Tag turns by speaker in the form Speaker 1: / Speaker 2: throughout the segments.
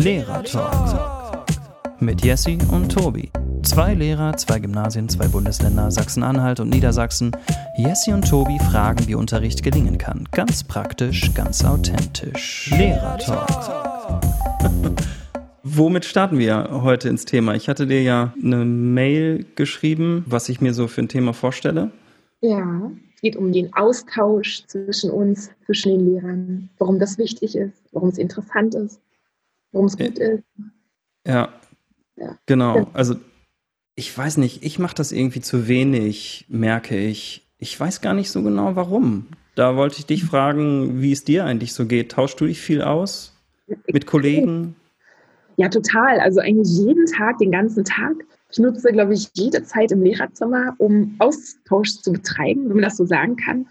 Speaker 1: Lehrer-Talk mit Jessie und Tobi. Zwei Lehrer, zwei Gymnasien, zwei Bundesländer, Sachsen-Anhalt und Niedersachsen. Jessie und Tobi fragen, wie Unterricht gelingen kann. Ganz praktisch, ganz authentisch. Lehrer-Talk. Womit starten wir heute ins Thema? Ich hatte dir ja eine Mail geschrieben, was ich mir so für ein Thema vorstelle.
Speaker 2: Ja, es geht um den Austausch zwischen uns, zwischen den Lehrern, warum das wichtig ist, warum es interessant ist, warum es gut ist.
Speaker 1: Ja, ja. genau. Also ich weiß nicht, ich mache das irgendwie zu wenig, merke ich. Ich weiß gar nicht so genau, warum. Da wollte ich dich fragen, wie es dir eigentlich so geht. Tauschst du dich viel aus mit Kollegen?
Speaker 2: Ja, total. Also eigentlich jeden Tag, den ganzen Tag. Ich nutze, glaube ich, jede Zeit im Lehrerzimmer, um Austausch zu betreiben, wenn man das so sagen kann.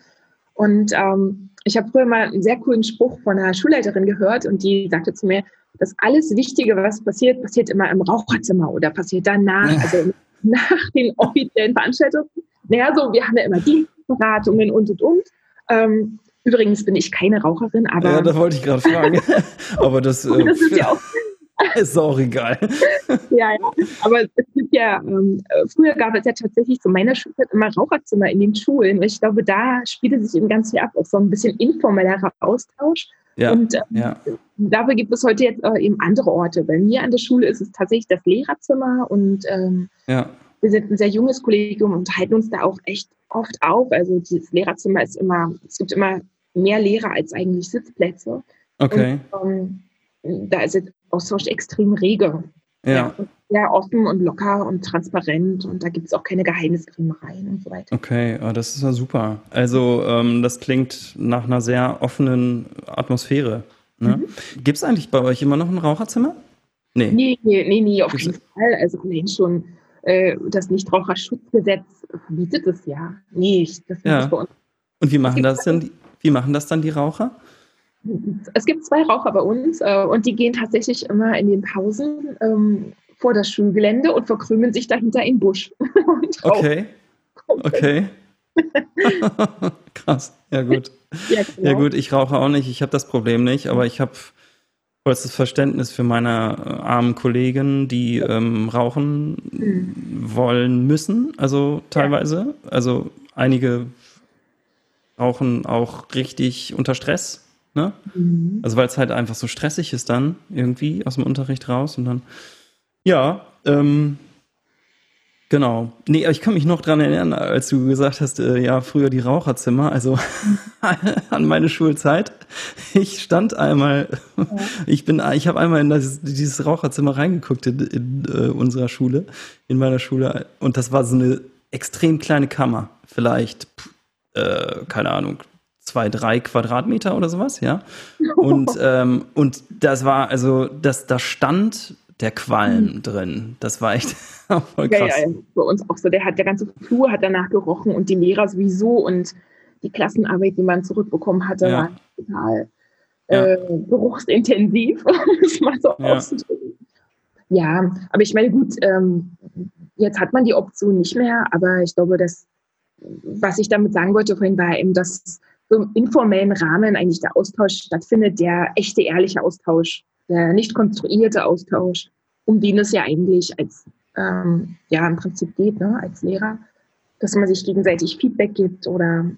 Speaker 2: Und ähm, ich habe früher mal einen sehr coolen Spruch von einer Schulleiterin gehört und die sagte zu mir, das alles Wichtige, was passiert, passiert immer im Raucherzimmer oder passiert danach, also nach den offiziellen Veranstaltungen. Naja, so, wir haben ja immer Dienstberatungen und und und. Ähm, übrigens bin ich keine Raucherin, aber.
Speaker 1: Ja, da wollte ich gerade fragen. aber das, äh, das ist ja auch ist auch egal.
Speaker 2: ja, ja. Aber es gibt ja, ähm, früher gab es ja tatsächlich zu meiner Schulzeit immer Raucherzimmer in den Schulen. Ich glaube, da spielte sich eben ganz viel ab, auch so ein bisschen informellerer Austausch. Ja, und ähm, ja. dafür gibt es heute jetzt äh, eben andere Orte. Bei mir an der Schule ist es tatsächlich das Lehrerzimmer und ähm, ja. wir sind ein sehr junges Kollegium und halten uns da auch echt oft auf. Also dieses Lehrerzimmer ist immer, es gibt immer mehr Lehrer als eigentlich Sitzplätze.
Speaker 1: Okay.
Speaker 2: Und, ähm, da ist jetzt Austausch extrem rege. Ja. ja. Sehr offen und locker und transparent und da gibt es auch keine Geheimniskrämereien und so weiter.
Speaker 1: Okay, oh, das ist ja super. Also ähm, das klingt nach einer sehr offenen Atmosphäre. Ne? Mhm. Gibt es eigentlich bei euch immer noch ein Raucherzimmer?
Speaker 2: Nee. Nee, nee, nee, nee auf jeden Fall. Also allein schon äh, das Nichtraucherschutzgesetz verbietet es ja nicht. Das
Speaker 1: ja. bei uns. Und wie machen das denn? Wie machen das dann die Raucher?
Speaker 2: Es gibt zwei Raucher bei uns äh, und die gehen tatsächlich immer in den Pausen ähm, vor das Schulgelände und verkrümeln sich dahinter in Busch.
Speaker 1: okay. Okay. Krass. Ja, gut. Ja, genau. ja, gut, ich rauche auch nicht. Ich habe das Problem nicht, aber ich habe vollstes Verständnis für meine äh, armen Kollegen, die ähm, rauchen mhm. wollen müssen, also teilweise. Ja. Also einige rauchen auch richtig unter Stress Ne? Mhm. Also weil es halt einfach so stressig ist dann irgendwie aus dem Unterricht raus und dann, ja, ähm, genau. Nee, aber ich kann mich noch dran erinnern, als du gesagt hast, äh, ja, früher die Raucherzimmer, also an meine Schulzeit. Ich stand einmal, ja. ich bin, ich habe einmal in das, dieses Raucherzimmer reingeguckt in, in äh, unserer Schule, in meiner Schule und das war so eine extrem kleine Kammer, vielleicht, äh, keine Ahnung, zwei, drei Quadratmeter oder sowas, ja. Und, ähm, und das war, also, das, da stand der Qualm mhm. drin. Das war echt voll krass. Ja, ja,
Speaker 2: bei uns auch so. Der hat der ganze Flur hat danach gerochen und die Lehrer sowieso und die Klassenarbeit, die man zurückbekommen hatte, ja. war total ja. äh, geruchsintensiv, um es mal so ja. auszudrücken. Ja, aber ich meine, gut, ähm, jetzt hat man die Option nicht mehr, aber ich glaube, dass, was ich damit sagen wollte vorhin, war eben, dass so im informellen Rahmen eigentlich der Austausch stattfindet, der echte, ehrliche Austausch, der nicht konstruierte Austausch, um den es ja eigentlich als, ähm, ja, im Prinzip geht, ne, als Lehrer, dass man sich gegenseitig Feedback gibt oder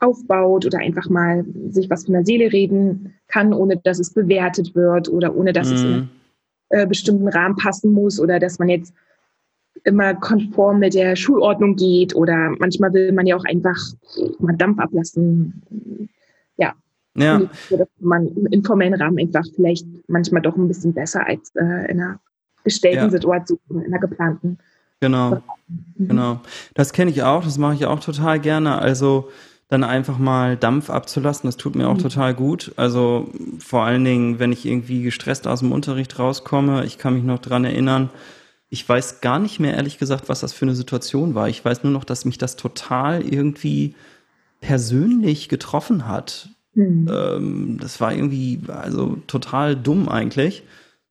Speaker 2: aufbaut oder einfach mal sich was von der Seele reden kann, ohne dass es bewertet wird oder ohne dass mhm. es in einen äh, bestimmten Rahmen passen muss oder dass man jetzt immer konform mit der Schulordnung geht oder manchmal will man ja auch einfach mal Dampf ablassen. Ja. Ja. Dass man im informellen Rahmen einfach vielleicht manchmal doch ein bisschen besser als äh, in einer gestellten ja. Situation, in einer geplanten.
Speaker 1: Genau. Mhm. Genau. Das kenne ich auch, das mache ich auch total gerne. Also dann einfach mal Dampf abzulassen, das tut mir auch mhm. total gut. Also vor allen Dingen, wenn ich irgendwie gestresst aus dem Unterricht rauskomme, ich kann mich noch dran erinnern, ich weiß gar nicht mehr, ehrlich gesagt, was das für eine Situation war. Ich weiß nur noch, dass mich das total irgendwie persönlich getroffen hat. Mhm. Ähm, das war irgendwie, also total dumm eigentlich,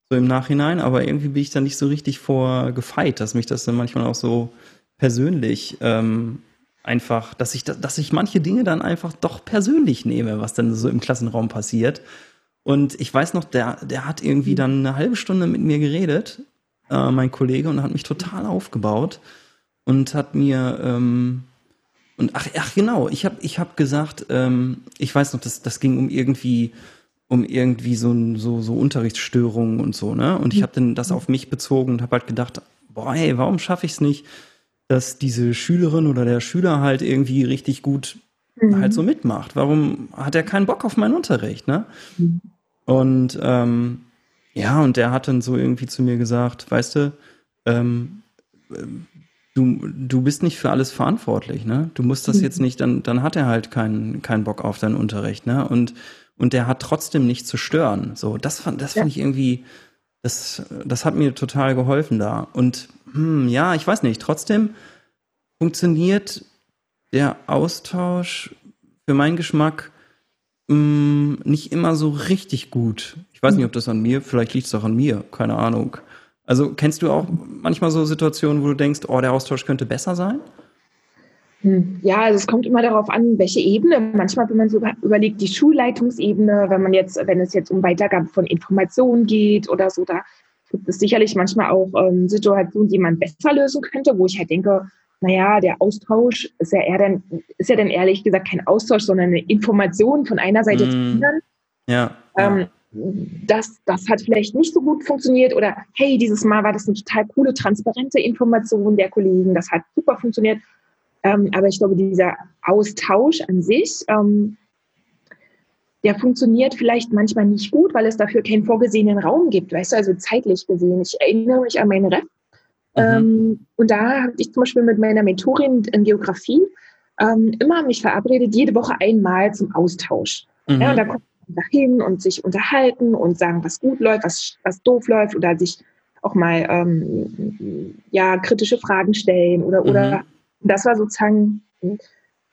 Speaker 1: so im Nachhinein, aber irgendwie bin ich da nicht so richtig vor gefeit, dass mich das dann manchmal auch so persönlich ähm, einfach, dass ich, dass ich manche Dinge dann einfach doch persönlich nehme, was dann so im Klassenraum passiert Und ich weiß noch, der, der hat irgendwie dann eine halbe Stunde mit mir geredet, äh, mein Kollege, und hat mich total aufgebaut und hat mir ähm, und ach, ach genau, ich habe ich hab gesagt, ähm, ich weiß noch, das, das ging um irgendwie um irgendwie so, so, so Unterrichtsstörungen und so, ne? Und ich habe dann das auf mich bezogen und habe halt gedacht, boah, ey, warum schaffe ich es nicht, dass diese Schülerin oder der Schüler halt irgendwie richtig gut mhm. halt so mitmacht? Warum hat er keinen Bock auf meinen Unterricht, ne? Mhm. Und ähm, ja, und der hat dann so irgendwie zu mir gesagt, weißt du, ähm, du, du bist nicht für alles verantwortlich, ne? Du musst das mhm. jetzt nicht, dann, dann hat er halt keinen, keinen Bock auf deinen Unterricht, ne? Und, und der hat trotzdem nicht zu stören. So, das fand, das ja. fand ich irgendwie, das, das hat mir total geholfen da. Und hm, ja, ich weiß nicht, trotzdem funktioniert der Austausch für meinen Geschmack mh, hm, nicht immer so richtig gut. Ich weiß nicht, ob das an mir, vielleicht liegt es auch an mir, keine Ahnung. Also kennst du auch manchmal so Situationen, wo du denkst, oh, der Austausch könnte besser sein?
Speaker 2: Hm, ja, also es kommt immer darauf an, welche Ebene. Manchmal, wenn man so überlegt, die Schulleitungsebene, wenn man jetzt, wenn es jetzt um Weitergabe von Informationen geht oder so, da gibt es sicherlich manchmal auch ähm, Situationen, die man besser lösen könnte, wo ich halt denke, naja, der Austausch ist ja eher dann, ist ja dann ehrlich gesagt kein Austausch, sondern eine Information von einer Seite mm. zur anderen.
Speaker 1: Ja.
Speaker 2: Ähm, das, das hat vielleicht nicht so gut funktioniert oder hey, dieses Mal war das eine total coole, transparente Information der Kollegen, das hat super funktioniert. Ähm, aber ich glaube, dieser Austausch an sich, ähm, der funktioniert vielleicht manchmal nicht gut, weil es dafür keinen vorgesehenen Raum gibt, weißt du, also zeitlich gesehen. Ich erinnere mich an meine Ref. Mhm. Ähm, und da habe ich zum Beispiel mit meiner Mentorin in Geografie ähm, immer mich verabredet, jede Woche einmal zum Austausch. Mhm. Ja, und da kommt dahin und sich unterhalten und sagen, was gut läuft, was, was doof läuft oder sich auch mal ähm, ja, kritische Fragen stellen oder, mhm. oder das war sozusagen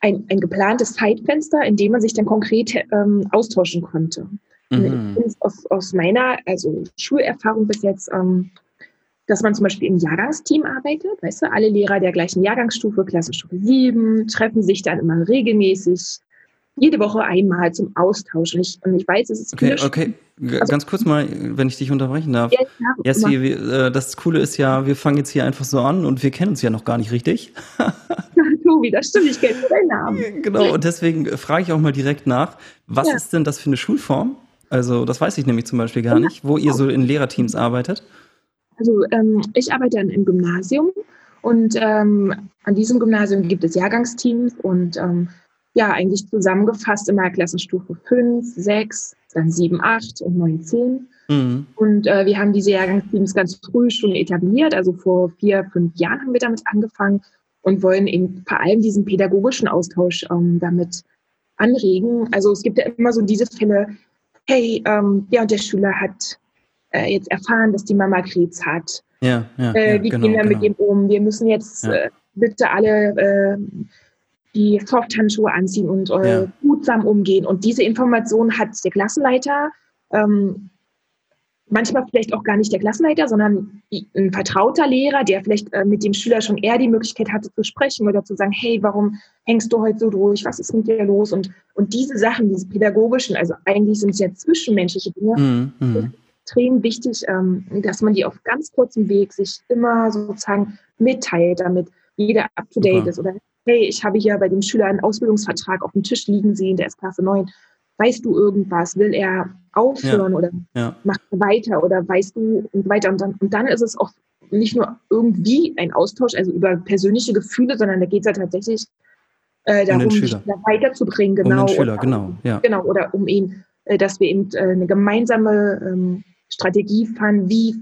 Speaker 2: ein, ein geplantes Zeitfenster, in dem man sich dann konkret ähm, austauschen konnte. Mhm. Aus, aus meiner also Schulerfahrung bis jetzt, ähm, dass man zum Beispiel im Jahrgangsteam arbeitet, weißt du, alle Lehrer der gleichen Jahrgangsstufe, Klassenstufe 7, treffen sich dann immer regelmäßig jede Woche einmal zum Austausch. Und ich, und ich weiß, es ist
Speaker 1: Okay, okay. Also, Ganz kurz mal, wenn ich dich unterbrechen darf. Ja, Jessie, wir, äh, das Coole ist ja, wir fangen jetzt hier einfach so an und wir kennen uns ja noch gar nicht richtig.
Speaker 2: Tobi, das stimmt, ich kenne deinen Namen.
Speaker 1: Genau, und deswegen frage ich auch mal direkt nach, was ja. ist denn das für eine Schulform? Also, das weiß ich nämlich zum Beispiel gar nicht, wo ihr so in Lehrerteams arbeitet.
Speaker 2: Also, ähm, ich arbeite dann im Gymnasium und ähm, an diesem Gymnasium gibt es Jahrgangsteams und ähm, ja, eigentlich zusammengefasst immer Klassenstufe 5, 6, dann 7, 8 und 9, 10. Mhm. Und äh, wir haben diese Jahrgangsteams ganz früh schon etabliert, also vor vier, fünf Jahren haben wir damit angefangen und wollen eben vor allem diesen pädagogischen Austausch ähm, damit anregen. Also es gibt ja immer so diese Fälle, hey, ähm, der und der Schüler hat äh, jetzt erfahren, dass die Mama Krebs hat.
Speaker 1: Ja, ja,
Speaker 2: äh, wie genau, gehen wir genau. mit ihm um? Wir müssen jetzt ja. äh, bitte alle äh, die Softhandschuhe anziehen und äh, ja. gutsam umgehen. Und diese Information hat der Klassenleiter, ähm, manchmal vielleicht auch gar nicht der Klassenleiter, sondern ein vertrauter Lehrer, der vielleicht äh, mit dem Schüler schon eher die Möglichkeit hatte zu sprechen oder zu sagen, hey, warum hängst du heute so durch? Was ist mit dir los? Und, und diese Sachen, diese pädagogischen, also eigentlich sind es ja zwischenmenschliche Dinge, mhm. mhm. extrem wichtig, ähm, dass man die auf ganz kurzem Weg sich immer sozusagen mitteilt, damit jeder up to date ist oder hey, ich habe hier bei dem Schüler einen Ausbildungsvertrag auf dem Tisch liegen sehen, der ist Klasse 9. Weißt du irgendwas? Will er aufhören ja. oder ja. macht er weiter oder weißt du und weiter und dann, und dann ist es auch nicht nur irgendwie ein Austausch, also über persönliche Gefühle, sondern da geht es ja tatsächlich äh, darum, um Schüler weiterzubringen, genau.
Speaker 1: Um den Schüler, oder, genau, ja.
Speaker 2: Genau, oder um ihn, äh, dass wir eben äh, eine gemeinsame ähm, Strategie fahren, wie,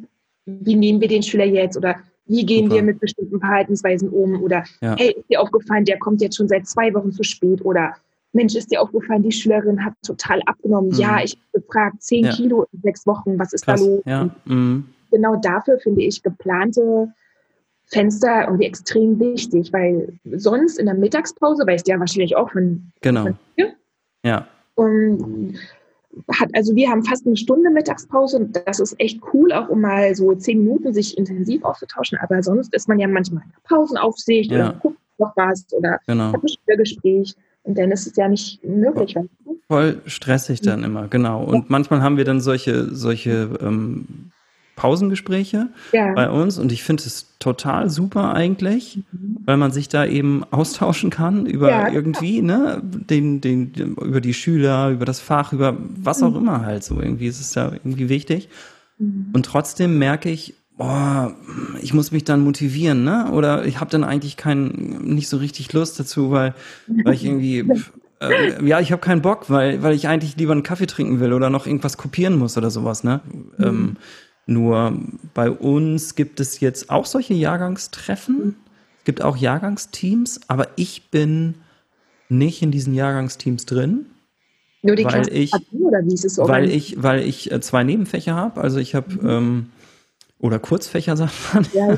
Speaker 2: wie nehmen wir den Schüler jetzt oder wie gehen Super. wir mit bestimmten Verhaltensweisen um? Oder ja. hey, ist dir aufgefallen, der kommt jetzt schon seit zwei Wochen zu spät? Oder Mensch, ist dir aufgefallen, die Schülerin hat total abgenommen. Mhm. Ja, ich habe gefragt, zehn ja. Kilo in sechs Wochen, was ist Krass. da los?
Speaker 1: Ja. Mhm.
Speaker 2: Genau dafür finde ich geplante Fenster irgendwie extrem wichtig, weil sonst in der Mittagspause, weißt du ja wahrscheinlich auch von,
Speaker 1: genau.
Speaker 2: Von ja. Und hat, also wir haben fast eine Stunde Mittagspause und das ist echt cool, auch um mal so zehn Minuten sich intensiv auszutauschen. Aber sonst ist man ja manchmal in der Pausenaufsicht ja. oder guckt noch was oder genau. hat ein Gespräch und dann ist es ja nicht möglich.
Speaker 1: Voll stressig dann mhm. immer, genau. Und ja. manchmal haben wir dann solche, solche ähm, Pausengespräche ja. bei uns und ich finde es total super eigentlich, mhm. weil man sich da eben austauschen kann über ja, irgendwie, ne, den, den, über die Schüler, über das Fach, über was auch mhm. immer halt so. Irgendwie ist es ja irgendwie wichtig. Mhm. Und trotzdem merke ich, boah, ich muss mich dann motivieren, ne? Oder ich habe dann eigentlich keinen, nicht so richtig Lust dazu, weil, weil ich irgendwie, äh, ja, ich habe keinen Bock, weil, weil ich eigentlich lieber einen Kaffee trinken will oder noch irgendwas kopieren muss oder sowas, ne? Mhm. Ähm, nur bei uns gibt es jetzt auch solche Jahrgangstreffen. Es gibt auch Jahrgangsteams, aber ich bin nicht in diesen Jahrgangsteams drin. Nur die weil ich, oder wie ist es weil ich, weil ich äh, zwei Nebenfächer habe. Also ich habe mhm. ähm, oder Kurzfächer sagt man, ja,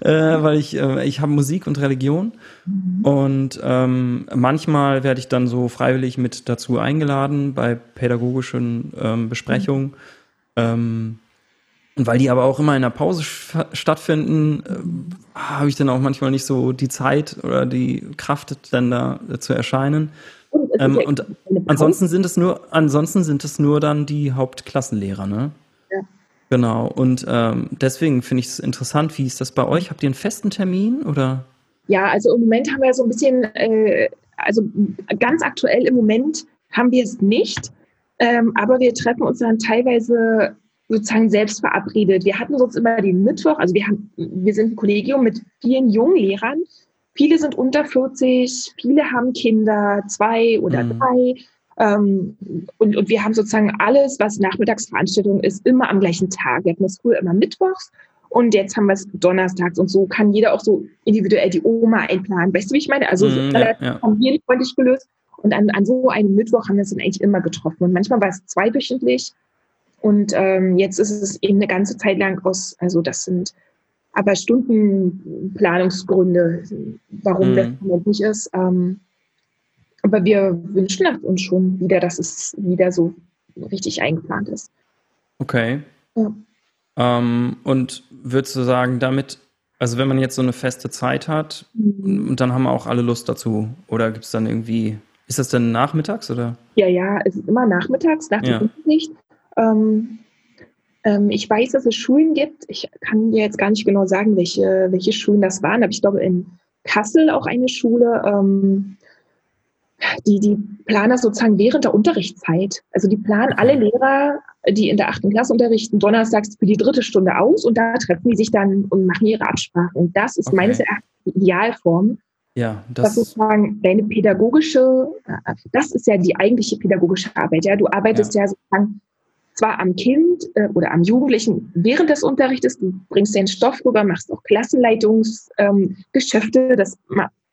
Speaker 1: äh, weil ich äh, ich habe Musik und Religion mhm. und ähm, manchmal werde ich dann so freiwillig mit dazu eingeladen bei pädagogischen ähm, Besprechungen. Mhm. Ähm, und weil die aber auch immer in der Pause stattfinden, äh, habe ich dann auch manchmal nicht so die Zeit oder die Kraft, dann da äh, zu erscheinen. Und, ähm, und ansonsten sind es nur, ansonsten sind es nur dann die Hauptklassenlehrer, ne? Ja. Genau. Und ähm, deswegen finde ich es interessant. Wie ist das bei euch? Habt ihr einen festen Termin oder?
Speaker 2: Ja, also im Moment haben wir so ein bisschen, äh, also ganz aktuell im Moment haben wir es nicht. Ähm, aber wir treffen uns dann teilweise sozusagen selbst verabredet. Wir hatten sonst immer den Mittwoch, also wir haben, wir sind ein Kollegium mit vielen jungen Lehrern. Viele sind unter 40, viele haben Kinder, zwei oder mhm. drei. Ähm, und, und wir haben sozusagen alles, was Nachmittagsveranstaltung ist, immer am gleichen Tag. Wir hatten das früher immer mittwochs und jetzt haben wir es donnerstags und so kann jeder auch so individuell die Oma einplanen. Weißt du, wie ich meine? Also mm, relativ ja, ja. familienfreundlich gelöst. Und an, an so einem Mittwoch haben wir es dann eigentlich immer getroffen. Und manchmal war es zweiwöchentlich und ähm, jetzt ist es eben eine ganze Zeit lang aus, also das sind aber Stundenplanungsgründe, warum mhm. das Moment nicht ist. Ähm, aber wir wünschen uns schon wieder, dass es wieder so richtig eingeplant ist.
Speaker 1: Okay. Ja. Ähm, und würdest du sagen, damit, also wenn man jetzt so eine feste Zeit hat mhm. und dann haben auch alle Lust dazu, oder gibt es dann irgendwie, ist das denn nachmittags oder?
Speaker 2: Ja, ja, es ist immer nachmittags, nach ja. dem Unterricht. Ähm, ähm, ich weiß, dass es Schulen gibt. Ich kann dir jetzt gar nicht genau sagen, welche, welche Schulen das waren, aber ich glaube in Kassel auch eine Schule, ähm, die, die planen das sozusagen während der Unterrichtszeit. Also die planen alle Lehrer, die in der achten Klasse unterrichten, donnerstags für die dritte Stunde aus und da treffen die sich dann und machen ihre Absprachen. Und das ist okay. meines Erachtens die Idealform.
Speaker 1: Ja, das, das
Speaker 2: sozusagen deine pädagogische, das ist ja die eigentliche pädagogische Arbeit. Ja, du arbeitest ja, ja sozusagen zwar am Kind äh, oder am Jugendlichen während des Unterrichtes, du bringst den Stoff rüber, machst auch Klassenleitungsgeschäfte, ähm, das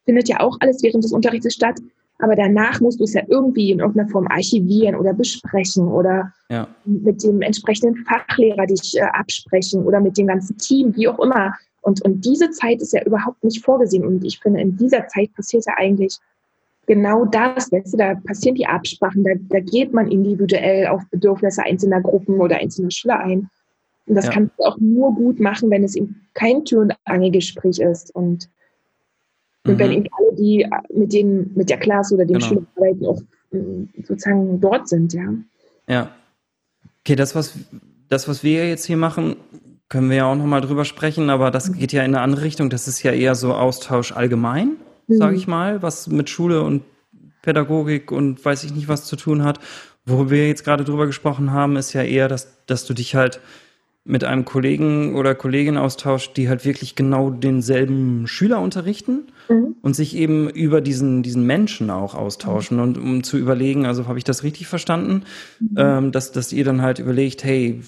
Speaker 2: findet ja auch alles während des Unterrichtes statt, aber danach musst du es ja irgendwie in irgendeiner Form archivieren oder besprechen oder ja. mit dem entsprechenden Fachlehrer dich äh, absprechen oder mit dem ganzen Team, wie auch immer. Und, und diese Zeit ist ja überhaupt nicht vorgesehen. Und ich finde, in dieser Zeit passiert ja eigentlich genau das, weißt du, da passieren die Absprachen, da, da geht man individuell auf Bedürfnisse einzelner Gruppen oder einzelner Schüler ein. Und das ja. kannst du auch nur gut machen, wenn es eben kein Tür- und Angelgespräch ist und, mhm. und wenn eben alle, die mit denen, mit der Klasse oder dem genau. Schüler arbeiten, auch mm, sozusagen dort sind, ja.
Speaker 1: Ja. Okay, das, was, das, was wir jetzt hier machen, können wir ja auch nochmal drüber sprechen, aber das mhm. geht ja in eine andere Richtung. Das ist ja eher so Austausch allgemein mhm. sage ich mal, was mit Schule und Pädagogik und weiß ich nicht was zu tun hat. Wo wir jetzt gerade drüber gesprochen haben, ist ja eher, dass, dass du dich halt mit einem Kollegen oder Kollegin austauscht, die halt wirklich genau denselben Schüler unterrichten mhm. und sich eben über diesen, diesen Menschen auch austauschen und um zu überlegen, also habe ich das richtig verstanden, mhm. ähm, dass, dass ihr dann halt überlegt, hey,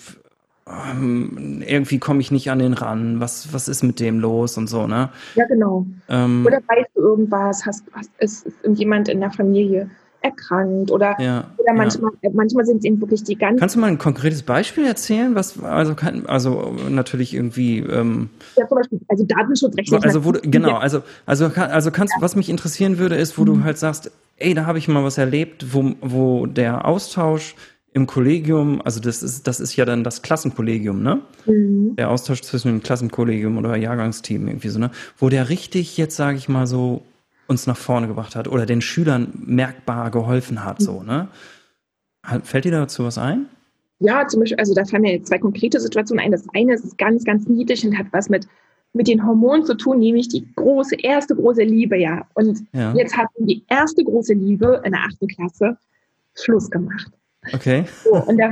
Speaker 1: ähm, irgendwie komme ich nicht an den ran, was, was ist mit dem los und so, ne?
Speaker 2: Ja, genau. Ähm, oder weißt du irgendwas, hast, hast, ist, ist jemand in der Familie erkrankt oder, ja, oder manchmal, ja. manchmal sind es eben wirklich die ganzen.
Speaker 1: Kannst du mal ein konkretes Beispiel erzählen? Was, also, kann, also natürlich irgendwie. Ähm,
Speaker 2: ja, zum Beispiel, also Datenschutzrechte.
Speaker 1: Also, wo du, genau, also, also, also kannst, ja. was mich interessieren würde, ist, wo mhm. du halt sagst, ey, da habe ich mal was erlebt, wo, wo der Austausch im Kollegium, also das ist, das ist ja dann das Klassenkollegium, ne? Mhm. Der Austausch zwischen dem Klassenkollegium oder Jahrgangsteam irgendwie so, ne? Wo der richtig jetzt, sage ich mal so, uns nach vorne gebracht hat oder den Schülern merkbar geholfen hat, so, ne? Fällt dir dazu was ein?
Speaker 2: Ja, zum Beispiel, also da fallen mir zwei konkrete Situationen ein. Das eine ist ganz, ganz niedlich und hat was mit, mit den Hormonen zu tun, nämlich die große, erste große Liebe, ja. Und ja. jetzt hat die erste große Liebe in der achten Klasse Schluss gemacht.
Speaker 1: Okay. So, und, ja,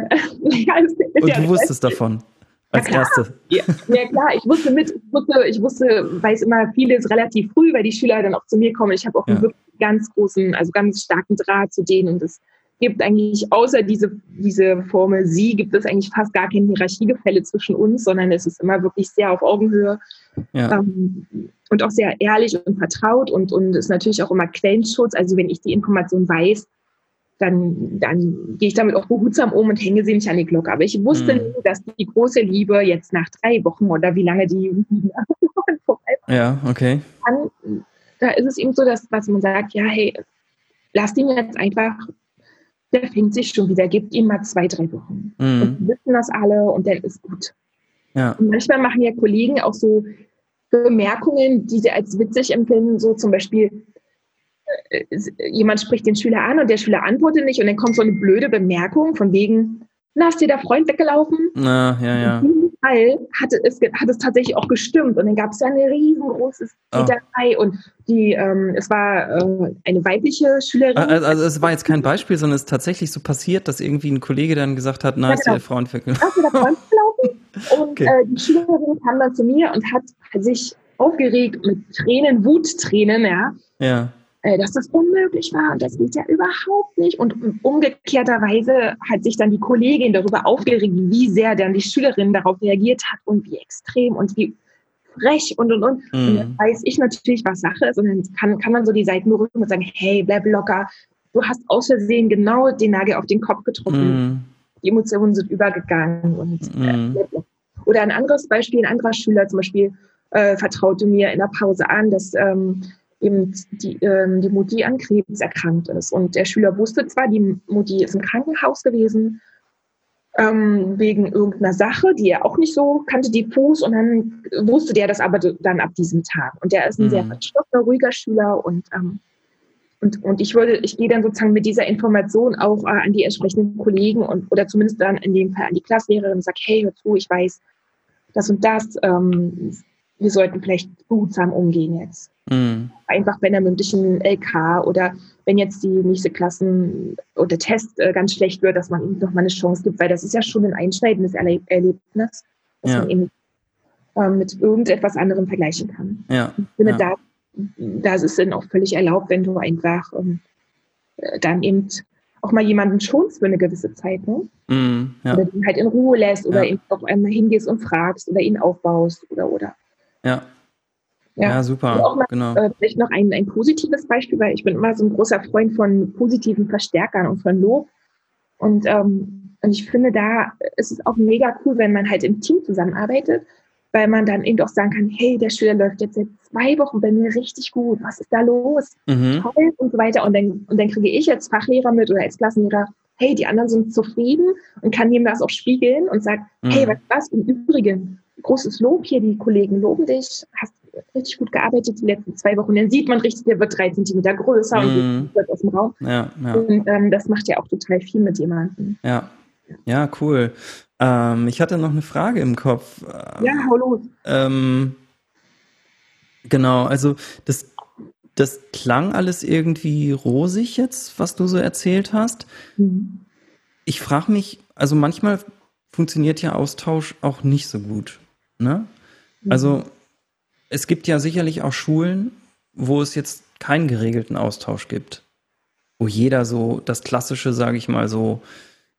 Speaker 1: und du wusstest davon? Als
Speaker 2: ja,
Speaker 1: Erste.
Speaker 2: Ja, ja, klar, ich wusste mit, ich wusste, ich wusste, weiß immer vieles relativ früh, weil die Schüler dann auch zu mir kommen. Ich habe auch ja. einen wirklich ganz großen, also ganz starken Draht zu denen und es gibt eigentlich außer diese, diese Formel Sie gibt es eigentlich fast gar kein Hierarchiegefälle zwischen uns, sondern es ist immer wirklich sehr auf Augenhöhe ja. ähm, und auch sehr ehrlich und vertraut und, und ist natürlich auch immer Quellenschutz. Also wenn ich die Information weiß, dann, dann gehe ich damit auch behutsam um und hänge sie nicht an die Glocke. Aber ich wusste mhm. nie, dass die große Liebe jetzt nach drei Wochen oder wie lange die
Speaker 1: vorbei war. Ja, okay.
Speaker 2: Dann, da ist es eben so, dass was man sagt, ja, hey, lass den jetzt einfach, der fängt sich schon wieder, gibt ihm mal zwei, drei Wochen. Mhm. Und wir wissen das alle und dann ist gut. Ja. Und manchmal machen ja Kollegen auch so Bemerkungen, die sie als witzig empfinden, so zum Beispiel, jemand spricht den Schüler an und der Schüler antwortet nicht und dann kommt so eine blöde Bemerkung von wegen, na, ist dir der Freund weggelaufen?
Speaker 1: Na, ja, ja.
Speaker 2: In diesem Fall hatte es, hat es tatsächlich auch gestimmt und dann gab es ja eine riesengroße Täterei oh. und die, ähm, es war äh, eine weibliche Schülerin.
Speaker 1: Also, also, es war jetzt kein Beispiel, sondern es ist tatsächlich so passiert, dass irgendwie ein Kollege dann gesagt hat, na, ja, ist genau. der Freund weggelaufen? Ist dir der Freund
Speaker 2: weggelaufen? Und okay. äh, die Schülerin kam dann zu mir und hat sich aufgeregt mit Tränen, Wuttränen, ja.
Speaker 1: Ja
Speaker 2: äh, dass das unmöglich war und das geht ja überhaupt nicht. Und umgekehrterweise hat sich dann die Kollegin darüber aufgeregt, wie sehr dann die Schülerin darauf reagiert hat und wie extrem und wie frech und und und. Mhm. Und dann weiß ich natürlich, was Sache ist und dann kann, kann man so die Seiten berühren und sagen, hey, bleib locker. Du hast aus Versehen genau den Nagel auf den Kopf getroffen. Mhm. Die Emotionen sind übergegangen und äh, mhm. äh, oder ein anderes Beispiel, ein anderer Schüler zum Beispiel äh, vertraute mir in der Pause an, dass ähm, eben die, ähm, die Mutti an Krebs erkrankt ist. Und der Schüler wusste zwar, die Mutti ist im Krankenhaus gewesen, ähm, wegen irgendeiner Sache, die er auch nicht so kannte, diffus, und dann wusste der das aber dann ab diesem Tag. Und der ist ein mhm. sehr verstockener, ruhiger Schüler und ähm, und, und ich würde, ich gehe dann sozusagen mit dieser Information auch äh, an die entsprechenden Kollegen und oder zumindest dann in dem Fall an die Klasslehrerin und sage, hey, hör zu, ich weiß das und das, ähm, wir sollten vielleicht behutsam umgehen jetzt. Mhm. Einfach bei einer mündlichen LK oder wenn jetzt die nächste Klassen oder Test äh, ganz schlecht wird, dass man ihm noch mal eine Chance gibt, weil das ist ja schon ein einschneidendes Erleb Erlebnis, dass ja. man eben äh, mit irgendetwas anderem vergleichen kann.
Speaker 1: Ja.
Speaker 2: Ich finde, ja. da, da ist es dann auch völlig erlaubt, wenn du einfach ähm, äh, dann eben auch mal jemanden schonst für eine gewisse Zeit, ne? Mm, ja. Oder ihn halt in Ruhe lässt oder ja. eben auch einmal hingehst und fragst oder ihn aufbaust oder oder.
Speaker 1: Ja. Ja, ja super.
Speaker 2: auch mal, genau. Äh, vielleicht noch ein, ein positives Beispiel, weil ich bin immer so ein großer Freund von positiven Verstärkern und von Lob. Und, ähm, und ich finde, da ist es auch mega cool, wenn man halt im Team zusammenarbeitet, weil man dann eben auch sagen kann, hey, der Schüler läuft jetzt seit zwei Wochen bei mir richtig gut, was ist da los? Mhm. Toll und so weiter. Und dann, und dann kriege ich als Fachlehrer mit oder als Klassenlehrer, hey, die anderen sind zufrieden und kann ihm das auch spiegeln und sagt, mhm. hey, was, was im Übrigen, großes Lob hier, die Kollegen loben dich, hast richtig gut gearbeitet die letzten zwei Wochen. Dann sieht man richtig, der wird drei Zentimeter größer mm. und mhm. wird aus dem Raum.
Speaker 1: Ja, ja.
Speaker 2: Und ähm, das macht ja auch total viel mit jemandem.
Speaker 1: Ja, ja, cool. Ähm, ich hatte noch eine Frage im Kopf.
Speaker 2: Ja, hau los.
Speaker 1: Ähm, genau, also das, das klang alles irgendwie rosig jetzt, was du so erzählt hast. Mhm. Ich frage mich, also manchmal funktioniert ja Austausch auch nicht so gut. Ne? Also es gibt ja sicherlich auch Schulen, wo es jetzt keinen geregelten Austausch gibt. Wo jeder so, das Klassische, sage ich mal so,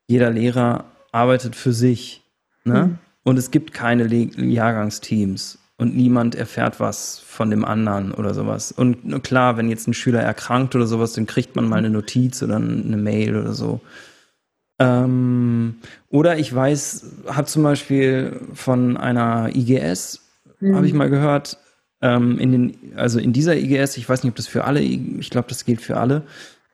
Speaker 1: jeder Lehrer arbeitet für sich. Ne? Mhm. Und es gibt keine Le Jahrgangsteams und niemand erfährt was von dem anderen oder sowas. Und klar, wenn jetzt ein Schüler erkrankt oder sowas, dann kriegt man mal eine Notiz oder eine Mail oder so. Ähm, oder ich weiß, habe zum Beispiel von einer IGS, mhm. habe ich mal gehört, ähm, in den, also in dieser IGS, ich weiß nicht, ob das für alle, ich glaube, das gilt für alle,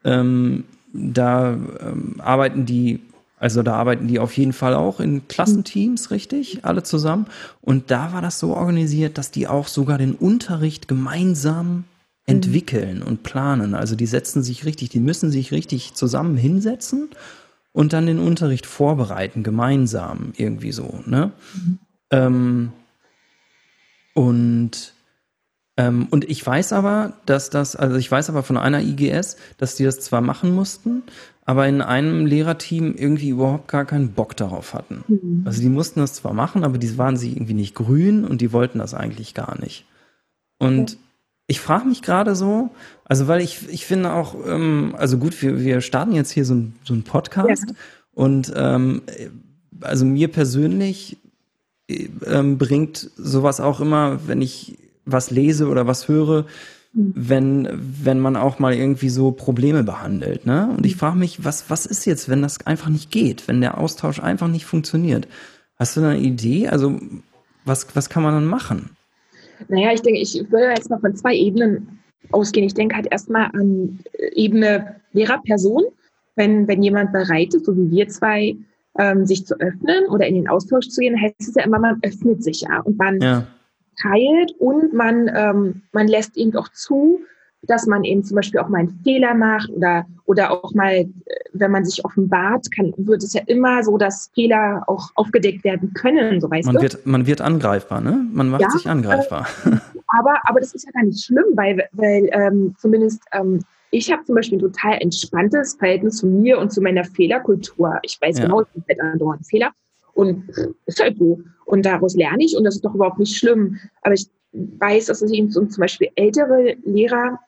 Speaker 1: ähm, da ähm, arbeiten die, also da arbeiten die auf jeden Fall auch in Klassenteams, richtig, alle zusammen. Und da war das so organisiert, dass die auch sogar den Unterricht gemeinsam entwickeln und planen. Also die setzen sich richtig, die müssen sich richtig zusammen hinsetzen und dann den Unterricht vorbereiten, gemeinsam irgendwie so. Ne? Mhm. Ähm, und ähm, und ich weiß aber, dass das, also ich weiß aber von einer IGS, dass die das zwar machen mussten, aber in einem Lehrerteam irgendwie überhaupt gar keinen Bock darauf hatten. Mhm. Also die mussten das zwar machen, aber die waren sie irgendwie nicht grün und die wollten das eigentlich gar nicht. Und okay. Ich frage mich gerade so, also weil ich, ich finde auch, ähm, also gut, wir, wir starten jetzt hier so, ein, so einen Podcast ja. und ähm, also mir persönlich äh, ähm, bringt sowas auch immer, wenn ich was lese oder was höre, mhm. wenn, wenn man auch mal irgendwie so Probleme behandelt. Ne? Und ich mhm. frage mich, was, was ist jetzt, wenn das einfach nicht geht, wenn der Austausch einfach nicht funktioniert? Hast du da eine Idee? Also, was, was kann man dann machen?
Speaker 2: Naja, ich denke, ich würde jetzt mal von zwei Ebenen ausgehen. Ich denke halt erstmal an Ebene Lehrerperson. Wenn, wenn jemand bereit ist, so wie wir zwei, ähm, sich zu öffnen oder in den Austausch zu gehen, heißt es ja immer, man öffnet sich ja und man ja teilt und man, ähm, man lässt eben auch zu, dass man eben zum Beispiel auch mal einen Fehler macht oder, oder auch mal, äh, wenn man sich offenbart, kann, wird es ja immer so, dass Fehler auch aufgedeckt werden können, so weißt
Speaker 1: man
Speaker 2: du.
Speaker 1: Wird, man wird angreifbar, ne? Man macht ja, sich angreifbar.
Speaker 2: Äh, aber, aber das ist ja gar nicht schlimm, weil, weil ähm, zumindest ähm, ich habe zum Beispiel ein total entspanntes Verhältnis zu mir und zu meiner Fehlerkultur. Ich weiß ja. genau, es sind halt andauernd Fehler. Und ist halt so. Und daraus lerne ich und das ist doch überhaupt nicht schlimm. Aber ich weiß, dass es eben zum Beispiel ältere Lehrer,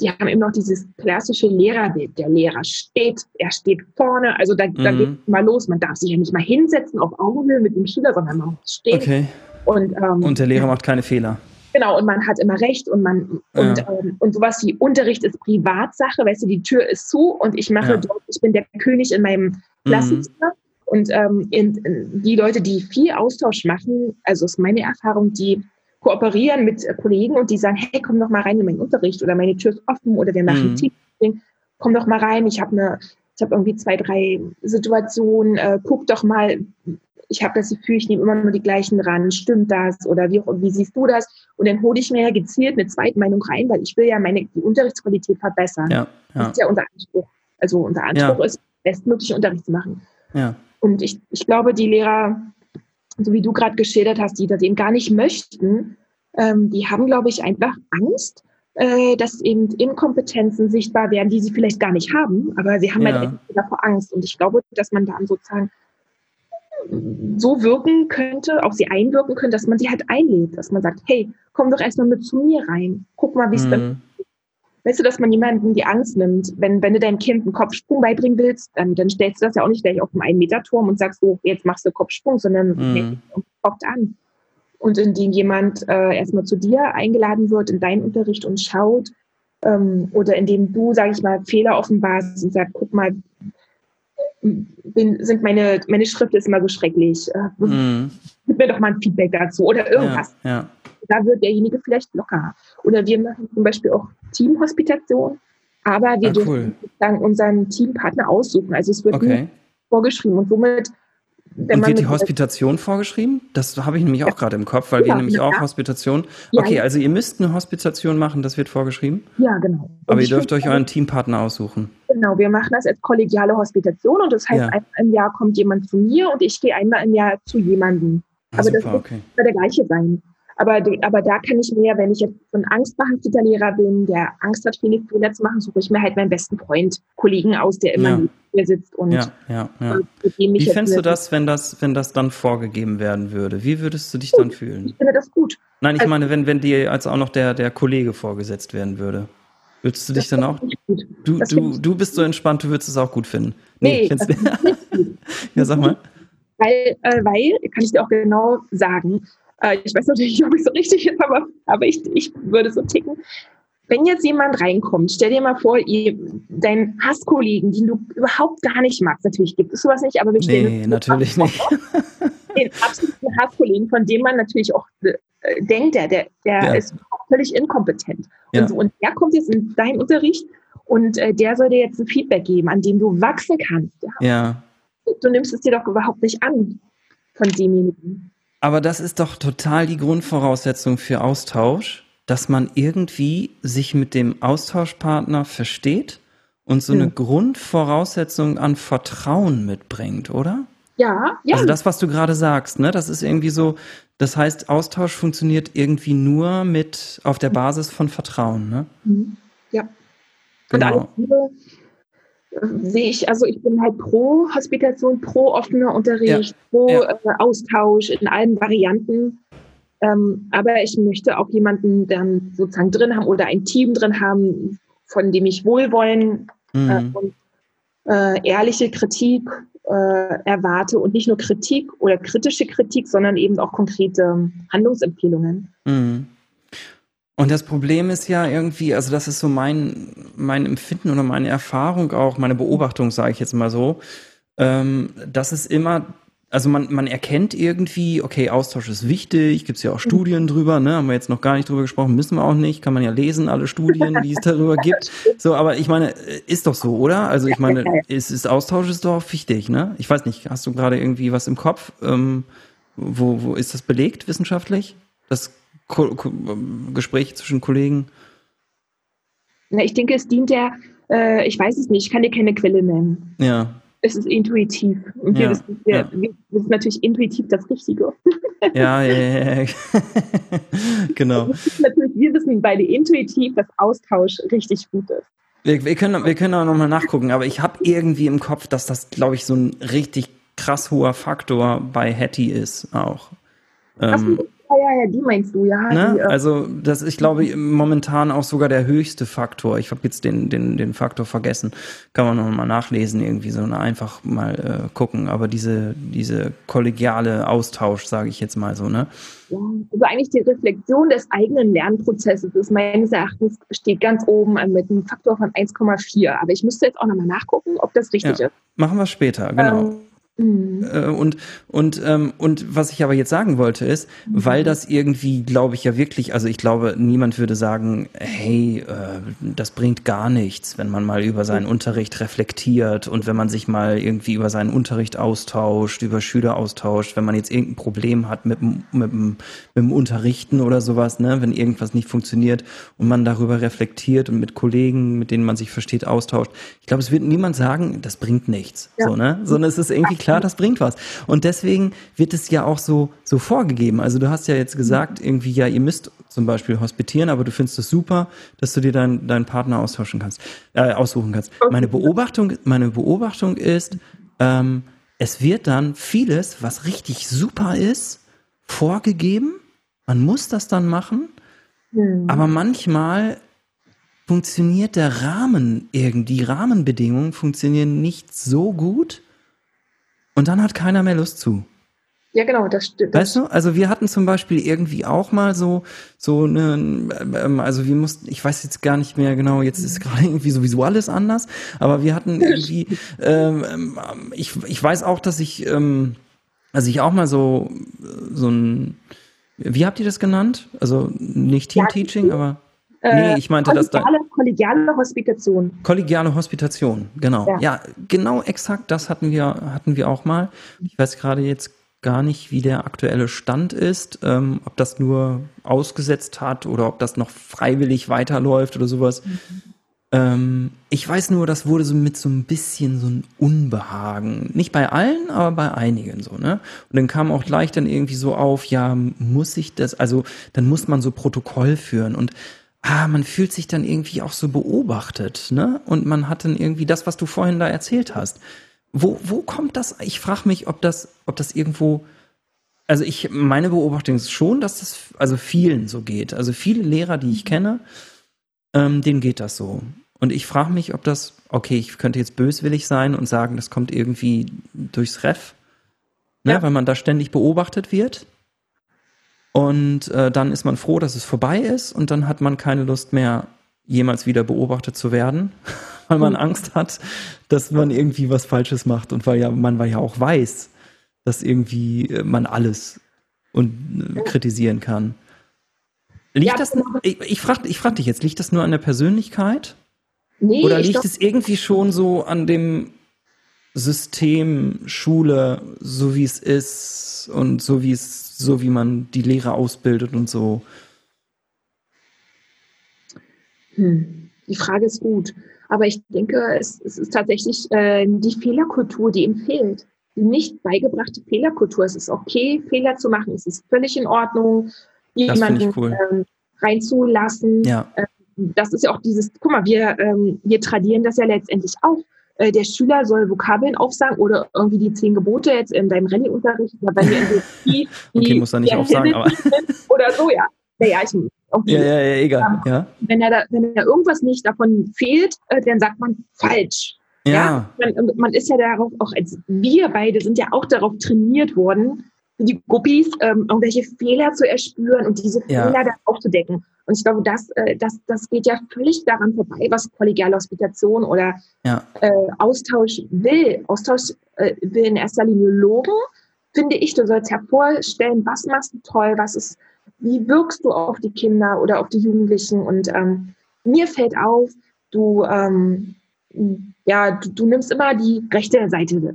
Speaker 2: die haben eben noch dieses klassische Lehrerbild. Der Lehrer steht, er steht vorne. Also da, mhm. da geht es mal los. Man darf sich ja nicht mal hinsetzen auf Augenhöhe mit dem Schüler, sondern man muss stehen.
Speaker 1: Okay. Und, ähm, und der Lehrer macht keine Fehler.
Speaker 2: Genau, und man hat immer recht und man und, ja. ähm, und sowas wie Unterricht ist Privatsache, weißt du, die Tür ist zu und ich mache ja. dort, ich bin der König in meinem mhm. Klassenzimmer. Mhm. Und ähm, in, in die Leute, die viel Austausch machen, also ist meine Erfahrung, die kooperieren mit Kollegen und die sagen, hey, komm doch mal rein in meinen Unterricht oder meine Tür ist offen oder wir machen mhm. Team, komm doch mal rein, ich habe eine, ich habe irgendwie zwei, drei Situationen, äh, guck doch mal, ich habe das Gefühl, ich nehme immer nur die gleichen ran, stimmt das oder wie, wie siehst du das? Und dann hole ich mir ja gezielt eine zweite Meinung rein, weil ich will ja meine die Unterrichtsqualität verbessern. Ja, ja. Das ist ja unser Anspruch. Also unser Anspruch ja. ist, bestmögliche Unterricht zu machen. Ja. Und ich, ich glaube, die Lehrer, so wie du gerade geschildert hast, die das eben gar nicht möchten, ähm, die haben, glaube ich, einfach Angst, äh, dass eben Inkompetenzen sichtbar werden, die sie vielleicht gar nicht haben, aber sie haben ja. halt davor Angst. Und ich glaube, dass man dann sozusagen so wirken könnte, auf sie einwirken könnte, dass man sie halt einlädt, dass man sagt, hey, komm doch erstmal mit zu mir rein, guck mal, wie es mhm. dann weißt du, dass man jemanden die Angst nimmt. Wenn, wenn du deinem Kind einen Kopfsprung beibringen willst, dann, dann stellst du das ja auch nicht gleich auf dem einen Meter Turm und sagst, oh, jetzt machst du Kopfsprung, sondern mhm. an. Und indem jemand äh, erstmal zu dir eingeladen wird in deinen Unterricht und schaut, ähm, oder indem du, sage ich mal, Fehler offenbarst und sagst, guck mal, bin, sind meine, meine Schrift ist immer so schrecklich. Äh, mhm. Gib mir doch mal ein Feedback dazu oder irgendwas. Ja, ja. Da wird derjenige vielleicht locker. Oder wir machen zum Beispiel auch Teamhospitation, aber wir ah, dürfen dann unseren Teampartner aussuchen. Also es wird okay. vorgeschrieben und somit
Speaker 1: wenn und wird die Hospitation vorgeschrieben? Das habe ich nämlich auch gerade im Kopf, weil ja, wir nämlich ja. auch Hospitation. Okay, ja, also ihr müsst eine Hospitation machen, das wird vorgeschrieben?
Speaker 2: Ja, genau.
Speaker 1: Aber ihr dürft euch euren Teampartner aussuchen.
Speaker 2: Genau, wir machen das als kollegiale Hospitation und das heißt, einmal im Jahr kommt jemand zu mir und ich gehe einmal im Jahr zu jemandem. Ah, Aber super, das wird okay. der gleiche sein. Aber, aber da kann ich mir, wenn ich jetzt so ein angstbehafteter Lehrer bin, der Angst hat, viele Fehler zu machen, suche ich mir halt meinen besten Freund, Kollegen aus, der immer ja. hier sitzt und
Speaker 1: ja, ja, ja. Wie fändest du das, wenn das, wenn das dann vorgegeben werden würde? Wie würdest du dich gut. dann fühlen?
Speaker 2: Ich finde das gut.
Speaker 1: Nein, ich also, meine, wenn, wenn dir als auch noch der, der Kollege vorgesetzt werden würde. Würdest du dich dann auch? Du, du, du bist so entspannt, du würdest es auch gut finden.
Speaker 2: Nee, nee das
Speaker 1: ja, sag mal.
Speaker 2: Weil, äh, weil, kann ich dir auch genau sagen, äh, ich weiß natürlich nicht, ob ich so richtig ist, aber, aber ich, ich würde so ticken. Wenn jetzt jemand reinkommt, stell dir mal vor, ihr, dein Hasskollegen, den du überhaupt gar nicht magst, natürlich gibt es sowas nicht, aber wir stellen
Speaker 1: nee, natürlich nicht.
Speaker 2: den absoluten Hasskollegen, von dem man natürlich auch äh, denkt, der, der, der ja. ist völlig inkompetent. Ja. Und, so, und der kommt jetzt in deinen Unterricht und äh, der soll dir jetzt ein Feedback geben, an dem du wachsen kannst.
Speaker 1: Ja. ja.
Speaker 2: Du nimmst es dir doch überhaupt nicht an von demjenigen.
Speaker 1: Aber das ist doch total die Grundvoraussetzung für Austausch, dass man irgendwie sich mit dem Austauschpartner versteht und so eine Grundvoraussetzung an Vertrauen mitbringt, oder?
Speaker 2: Ja, ja.
Speaker 1: Also das, was du gerade sagst, ne, das ist irgendwie so, das heißt, Austausch funktioniert irgendwie nur mit auf der Basis von Vertrauen, ne?
Speaker 2: Mhm. Ja. Genau. Und äh, sehe ich, also ich bin halt pro Hospitation, pro offener Unterricht, ja. pro ja. Äh, Austausch in allen Varianten. Ähm, aber ich möchte auch jemanden dann sozusagen drin haben oder ein Team drin haben, von dem ich Wohlwollen mhm. äh, und äh, ehrliche Kritik äh, erwarte und nicht nur Kritik oder kritische Kritik, sondern eben auch konkrete Handlungsempfehlungen. Mhm.
Speaker 1: Und das Problem ist ja irgendwie, also das ist so mein, mein Empfinden oder meine Erfahrung auch, meine Beobachtung, sage ich jetzt mal so, ähm, dass es immer also man, man erkennt irgendwie, okay, Austausch ist wichtig, gibt es ja auch Studien drüber, ne? Haben wir jetzt noch gar nicht drüber gesprochen, müssen wir auch nicht, kann man ja lesen, alle Studien, die es darüber gibt. So, aber ich meine, ist doch so, oder? Also ich meine, ist, ist Austausch ist doch wichtig, ne? Ich weiß nicht, hast du gerade irgendwie was im Kopf? Ähm, wo, wo ist das belegt wissenschaftlich? Das Ko Ko Gespräch zwischen Kollegen?
Speaker 2: Na, ich denke, es dient ja, äh, ich weiß es nicht, ich kann dir keine Quelle nennen.
Speaker 1: Ja
Speaker 2: es ist intuitiv. Und wir, ja, wissen, wir, ja. wir, wissen, natürlich intuitiv das Richtige.
Speaker 1: Ja, ja, ja. ja. genau.
Speaker 2: Natürlich, wir wissen beide intuitiv, dass Austausch richtig gut ist.
Speaker 1: Wir, wir können, wir können auch nochmal nachgucken, aber ich habe irgendwie im Kopf, dass das, glaube ich, so ein richtig krass hoher Faktor bei Hattie ist auch.
Speaker 2: Ähm, ja, ja, die meinst du, ja.
Speaker 1: Ne?
Speaker 2: Die,
Speaker 1: äh, also das ist, glaube ich, momentan auch sogar der höchste Faktor. Ich habe jetzt den, den, den Faktor vergessen. Kann man noch mal nachlesen, irgendwie so einfach mal äh, gucken. Aber diese, diese kollegiale Austausch, sage ich jetzt mal so, ne?
Speaker 2: Ja, also eigentlich die Reflexion des eigenen Lernprozesses ist meines Erachtens steht ganz oben mit einem Faktor von 1,4. Aber ich müsste jetzt auch nochmal nachgucken, ob das richtig ja, ist.
Speaker 1: Machen wir später, genau. Ähm, Mhm. Äh, und, und, ähm, und was ich aber jetzt sagen wollte ist, mhm. weil das irgendwie, glaube ich ja wirklich, also ich glaube, niemand würde sagen, hey, äh, das bringt gar nichts, wenn man mal über seinen Unterricht reflektiert und wenn man sich mal irgendwie über seinen Unterricht austauscht, über Schüler austauscht, wenn man jetzt irgendein Problem hat mit, mit, mit, mit dem Unterrichten oder sowas, ne, wenn irgendwas nicht funktioniert und man darüber reflektiert und mit Kollegen, mit denen man sich versteht, austauscht. Ich glaube, es wird niemand sagen, das bringt nichts, ja. so, ne, sondern es ist irgendwie klar, das bringt was. Und deswegen wird es ja auch so, so vorgegeben. Also du hast ja jetzt gesagt, irgendwie, ja, ihr müsst zum Beispiel hospitieren, aber du findest es super, dass du dir deinen deinen Partner austauschen kannst, äh, aussuchen kannst. Meine Beobachtung, meine Beobachtung ist, ähm, es wird dann vieles, was richtig super ist, vorgegeben. Man muss das dann machen. Mhm. Aber manchmal funktioniert der Rahmen irgendwie, die Rahmenbedingungen funktionieren nicht so gut, und dann hat keiner mehr Lust zu.
Speaker 2: Ja, genau, das stimmt.
Speaker 1: Weißt du, also wir hatten zum Beispiel irgendwie auch mal so, so eine, ähm, also wir mussten, ich weiß jetzt gar nicht mehr genau, jetzt ist gerade irgendwie sowieso alles anders, aber wir hatten irgendwie, ähm, ähm, ich, ich weiß auch, dass ich, ähm, also ich auch mal so, so ein, wie habt ihr das genannt? Also nicht Team Teaching, aber Nee, äh, ich meinte
Speaker 2: das
Speaker 1: da.
Speaker 2: Kollegiale Hospitation.
Speaker 1: Kollegiale Hospitation, genau. Ja. ja, genau exakt das hatten wir, hatten wir auch mal. Ich weiß gerade jetzt gar nicht, wie der aktuelle Stand ist, ähm, ob das nur ausgesetzt hat oder ob das noch freiwillig weiterläuft oder sowas. Mhm. Ähm, ich weiß nur, das wurde so mit so ein bisschen so ein Unbehagen. Nicht bei allen, aber bei einigen so, ne? Und dann kam auch gleich dann irgendwie so auf, ja, muss ich das, also dann muss man so Protokoll führen und ah, man fühlt sich dann irgendwie auch so beobachtet, ne? Und man hat dann irgendwie das, was du vorhin da erzählt hast. Wo, wo kommt das? Ich frage mich, ob das, ob das irgendwo, also ich, meine Beobachtung ist schon, dass das also vielen so geht. Also viele Lehrer, die ich kenne, ähm, denen geht das so. Und ich frage mich, ob das, okay, ich könnte jetzt böswillig sein und sagen, das kommt irgendwie durchs Ref, ne, ja. weil man da ständig beobachtet wird. Und äh, dann ist man froh, dass es vorbei ist und dann hat man keine Lust mehr, jemals wieder beobachtet zu werden, weil man mhm. Angst hat, dass man irgendwie was Falsches macht und weil ja man weil ja auch weiß, dass irgendwie äh, man alles und äh, kritisieren kann. Liegt ja, das? Ich, ich frage ich frag dich jetzt, liegt das nur an der Persönlichkeit? Nee, Oder liegt es irgendwie schon so an dem System Schule, so wie es ist und so wie es so wie man die Lehrer ausbildet und so.
Speaker 2: Hm. Die Frage ist gut. Aber ich denke, es, es ist tatsächlich äh, die Fehlerkultur, die ihm fehlt. Die nicht beigebrachte Fehlerkultur. Es ist okay, Fehler zu machen. Es ist völlig in Ordnung, jemanden cool. ähm, reinzulassen. Ja. Ähm, das ist ja auch dieses, guck mal, wir, ähm, wir tradieren das ja letztendlich auch. Äh, der Schüler soll Vokabeln aufsagen oder irgendwie die zehn Gebote jetzt in deinem Rallye-Unterricht, wenn wir
Speaker 1: die, die, okay, muss er nicht aufsagen, aber
Speaker 2: oder so, ja. Naja, ich
Speaker 1: ja, ja, ja, egal. Ja.
Speaker 2: Wenn, er da, wenn er irgendwas nicht davon fehlt, äh, dann sagt man falsch. Ja. ja? Man, man, ist ja darauf auch, als wir beide sind ja auch darauf trainiert worden, die Guppies ähm, irgendwelche Fehler zu erspüren und diese ja. Fehler dann aufzudecken. Und ich glaube, das, äh, das, das geht ja völlig daran vorbei, was kollegiale Hospitation oder ja. äh, Austausch will. Austausch äh, will in erster Linie loben, finde ich. Du sollst hervorstellen, was machst du toll, was ist, wie wirkst du auf die Kinder oder auf die Jugendlichen. Und ähm, mir fällt auf, du, ähm, ja, du, du nimmst immer die rechte Seite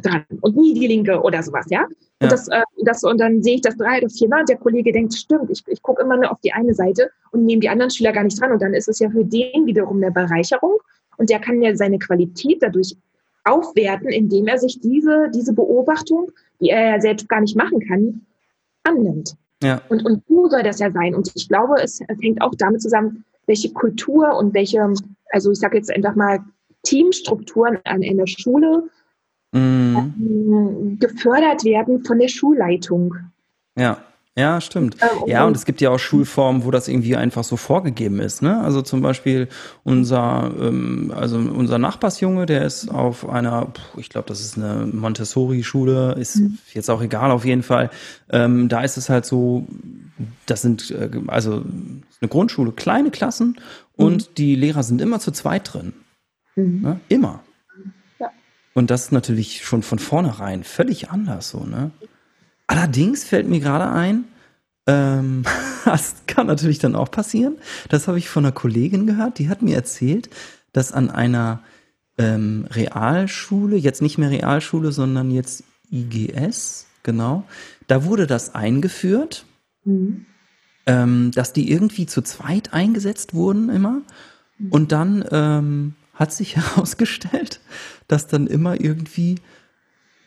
Speaker 2: dran und nie die linke oder sowas, ja. Und, das, äh, das, und dann sehe ich das drei oder viermal und der Kollege denkt, stimmt, ich, ich gucke immer nur auf die eine Seite und nehme die anderen Schüler gar nicht dran. Und dann ist es ja für den wiederum eine Bereicherung und der kann ja seine Qualität dadurch aufwerten, indem er sich diese, diese Beobachtung, die er ja selbst gar nicht machen kann, annimmt. Ja. Und, und so soll das ja sein. Und ich glaube, es, es hängt auch damit zusammen, welche Kultur und welche, also ich sage jetzt einfach mal, Teamstrukturen an einer Schule mhm. ähm, gefördert werden von der Schulleitung.
Speaker 1: Ja. Ja, stimmt. Ähm, ja, und es gibt ja auch Schulformen, wo das irgendwie einfach so vorgegeben ist. Ne? Also zum Beispiel unser, ähm, also unser Nachbarsjunge, der ist auf einer, ich glaube, das ist eine Montessori-Schule, ist mhm. jetzt auch egal auf jeden Fall. Ähm, da ist es halt so, das sind äh, also eine Grundschule, kleine Klassen und mhm. die Lehrer sind immer zu zweit drin. Mhm. Ne? Immer. Und das ist natürlich schon von vornherein völlig anders so, ne? Allerdings fällt mir gerade ein, ähm, das kann natürlich dann auch passieren. Das habe ich von einer Kollegin gehört, die hat mir erzählt, dass an einer ähm, Realschule, jetzt nicht mehr Realschule, sondern jetzt IGS, genau, da wurde das eingeführt, mhm. ähm, dass die irgendwie zu zweit eingesetzt wurden immer. Und dann ähm, hat sich herausgestellt, dass dann immer irgendwie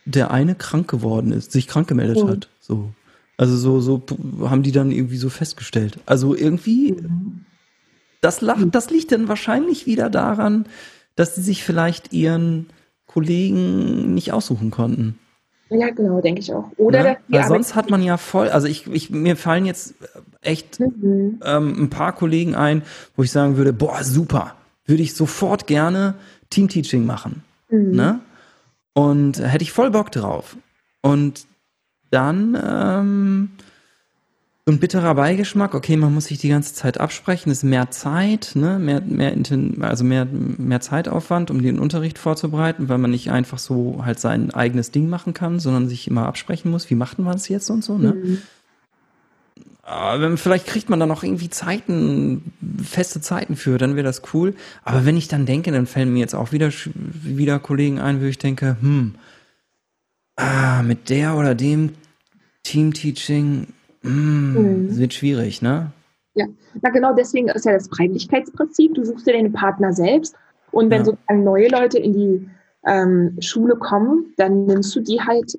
Speaker 1: der eine krank geworden ist, sich krank gemeldet oh. hat. So. Also so, so haben die dann irgendwie so festgestellt. Also irgendwie, das, lacht, das liegt dann wahrscheinlich wieder daran, dass sie sich vielleicht ihren Kollegen nicht aussuchen konnten.
Speaker 2: Ja, genau, denke ich auch. Oder
Speaker 1: ja? Weil sonst hat man ja voll, also ich, ich mir fallen jetzt echt mhm. ähm, ein paar Kollegen ein, wo ich sagen würde, boah, super, würde ich sofort gerne Teamteaching machen. Mhm. Ne? Und hätte ich voll Bock drauf. Und dann ähm, so ein bitterer Beigeschmack, okay, man muss sich die ganze Zeit absprechen, ist mehr Zeit, ne, mehr, mehr, also mehr, mehr Zeitaufwand, um den Unterricht vorzubereiten, weil man nicht einfach so halt sein eigenes Ding machen kann, sondern sich immer absprechen muss, wie macht man es jetzt und so, ne? Mhm. Aber vielleicht kriegt man dann auch irgendwie Zeiten, feste Zeiten für, dann wäre das cool. Aber wenn ich dann denke, dann fällen mir jetzt auch wieder, wieder Kollegen ein, wo ich denke, hm, ah, mit der oder dem Teamteaching, hm, mhm. wird schwierig, ne?
Speaker 2: Ja, na genau deswegen ist ja das Freiwilligkeitsprinzip. Du suchst dir deine Partner selbst und wenn ja. sozusagen neue Leute in die ähm, Schule kommen, dann nimmst du die halt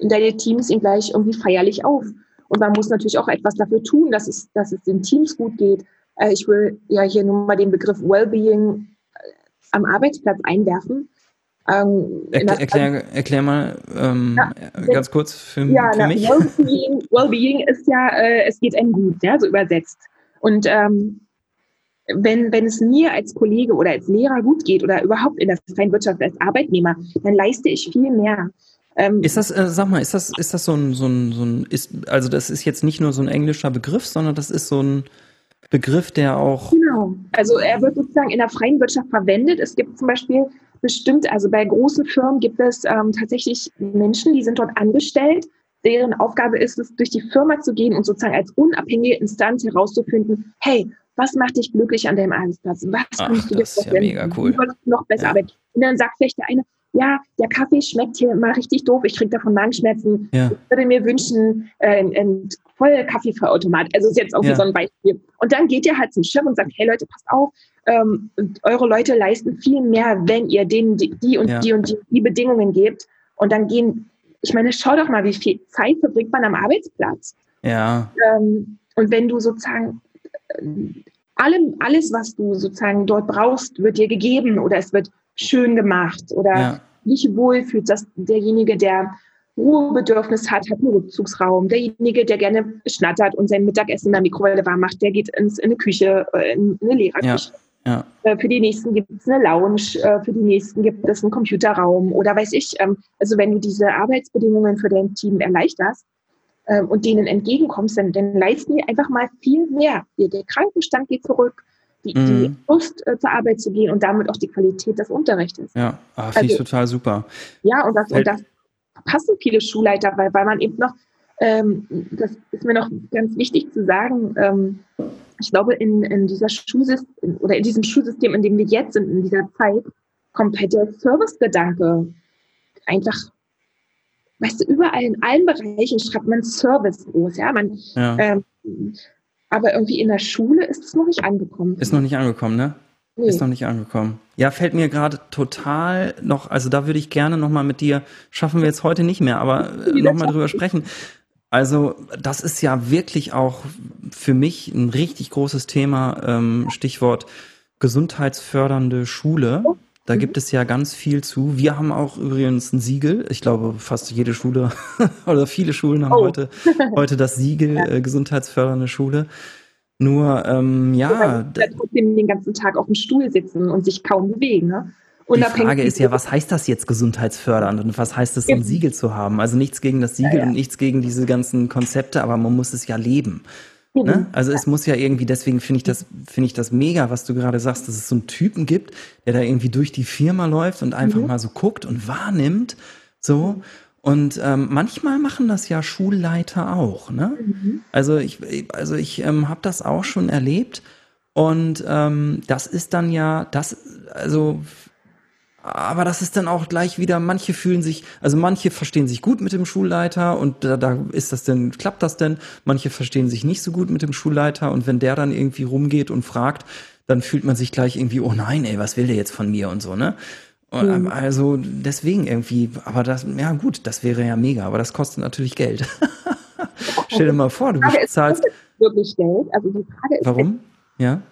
Speaker 2: in deine Teams ihn gleich irgendwie feierlich auf. Und man muss natürlich auch etwas dafür tun, dass es, dass es den Teams gut geht. Äh, ich will ja hier nur mal den Begriff Wellbeing äh, am Arbeitsplatz einwerfen.
Speaker 1: Ähm, erklär, erklär, erklär, mal ähm, ja, ganz kurz für, ja, für mich.
Speaker 2: Wellbeing, Wellbeing ist ja, äh, es geht einem gut, ja, so übersetzt. Und ähm, wenn, wenn es mir als Kollege oder als Lehrer gut geht oder überhaupt in der freien Wirtschaft als Arbeitnehmer, dann leiste ich viel mehr.
Speaker 1: Ähm, ist das, äh, sag mal, ist das, ist das so ein, so ein, so ein, ist, also das ist jetzt nicht nur so ein englischer Begriff, sondern das ist so ein Begriff, der auch.
Speaker 2: Genau. Also er wird sozusagen in der freien Wirtschaft verwendet. Es gibt zum Beispiel bestimmt, also bei großen Firmen gibt es ähm, tatsächlich Menschen, die sind dort angestellt, deren Aufgabe ist es, durch die Firma zu gehen und sozusagen als unabhängige Instanz herauszufinden, hey, was macht dich glücklich an deinem Arbeitsplatz? Was
Speaker 1: Ach, kannst du dir vorstellen? Ja mega cool.
Speaker 2: Wie noch besser ja. arbeiten? Und dann sagt vielleicht der eine, ja, der Kaffee schmeckt hier immer richtig doof, ich kriege davon Magenschmerzen.
Speaker 1: Ja.
Speaker 2: Ich würde mir wünschen, äh, ein voll Kaffeevollautomat. Also ist jetzt auch ja. so ein Beispiel. Und dann geht ihr halt zum Chef und sagt, hey Leute, passt auf, ähm, eure Leute leisten viel mehr, wenn ihr denen die, die und ja. die und die, die Bedingungen gebt. Und dann gehen, ich meine, schau doch mal, wie viel Zeit verbringt man am Arbeitsplatz.
Speaker 1: Ja.
Speaker 2: Ähm, und wenn du sozusagen äh, allem, alles, was du sozusagen dort brauchst, wird dir gegeben oder es wird schön gemacht oder ja. dich wohlfühlt, dass derjenige, der Ruhebedürfnis hat, hat einen Rückzugsraum. Derjenige, der gerne schnattert und sein Mittagessen in der Mikrowelle warm macht, der geht ins, in eine Küche, äh, in eine Lehrerküche.
Speaker 1: Ja.
Speaker 2: Ja. Äh, für die nächsten gibt es eine Lounge, äh, für die nächsten gibt es einen Computerraum oder weiß ich. Ähm, also wenn du diese Arbeitsbedingungen für dein Team erleichterst ähm, und denen entgegenkommst, dann, dann leisten die einfach mal viel mehr. Der Krankenstand geht zurück, die, mhm. die Lust zur Arbeit zu gehen und damit auch die Qualität des Unterrichtes.
Speaker 1: Ja, ah, finde also, ich total super.
Speaker 2: Ja, und das, und das passen viele Schulleiter, weil, weil man eben noch, ähm, das ist mir noch ganz wichtig zu sagen, ähm, ich glaube, in, in dieser Schulsystem oder in diesem Schulsystem, in dem wir jetzt sind, in dieser Zeit, kommt halt der Servicegedanke einfach, weißt du, überall in allen Bereichen schreibt man Service groß, ja, man,
Speaker 1: ja.
Speaker 2: Ähm, aber irgendwie in der Schule ist es noch nicht angekommen.
Speaker 1: Ist noch nicht angekommen, ne? Nee. Ist noch nicht angekommen. Ja, fällt mir gerade total noch, also da würde ich gerne nochmal mit dir, schaffen wir jetzt heute nicht mehr, aber äh, nochmal drüber sprechen. Also das ist ja wirklich auch für mich ein richtig großes Thema, ähm, Stichwort gesundheitsfördernde Schule. Da mhm. gibt es ja ganz viel zu. Wir haben auch übrigens ein Siegel. Ich glaube, fast jede Schule oder viele Schulen haben oh. heute, heute das Siegel äh, gesundheitsfördernde Schule. Nur, ähm, ja.
Speaker 2: ja trotzdem den ganzen Tag auf dem Stuhl sitzen und sich kaum bewegen. Ne?
Speaker 1: Die Frage ist ja, was heißt das jetzt gesundheitsfördernd und was heißt es, ein Siegel zu haben? Also nichts gegen das Siegel ja, ja. und nichts gegen diese ganzen Konzepte, aber man muss es ja leben. Ne? Also es muss ja irgendwie, deswegen finde ich das, finde ich das mega, was du gerade sagst, dass es so einen Typen gibt, der da irgendwie durch die Firma läuft und einfach mhm. mal so guckt und wahrnimmt, so. Und ähm, manchmal machen das ja Schulleiter auch. Ne? Mhm. Also ich, also ich ähm, habe das auch schon erlebt. Und ähm, das ist dann ja, das, also, aber das ist dann auch gleich wieder, manche fühlen sich, also manche verstehen sich gut mit dem Schulleiter und da, da ist das denn, klappt das denn? Manche verstehen sich nicht so gut mit dem Schulleiter und wenn der dann irgendwie rumgeht und fragt, dann fühlt man sich gleich irgendwie, oh nein, ey, was will der jetzt von mir und so, ne? Mhm. Also deswegen irgendwie, aber das, ja gut, das wäre ja mega, aber das kostet natürlich Geld. Stell dir mal vor, du bezahlst.
Speaker 2: wirklich Geld. Also die Frage ist.
Speaker 1: Warum? Ja.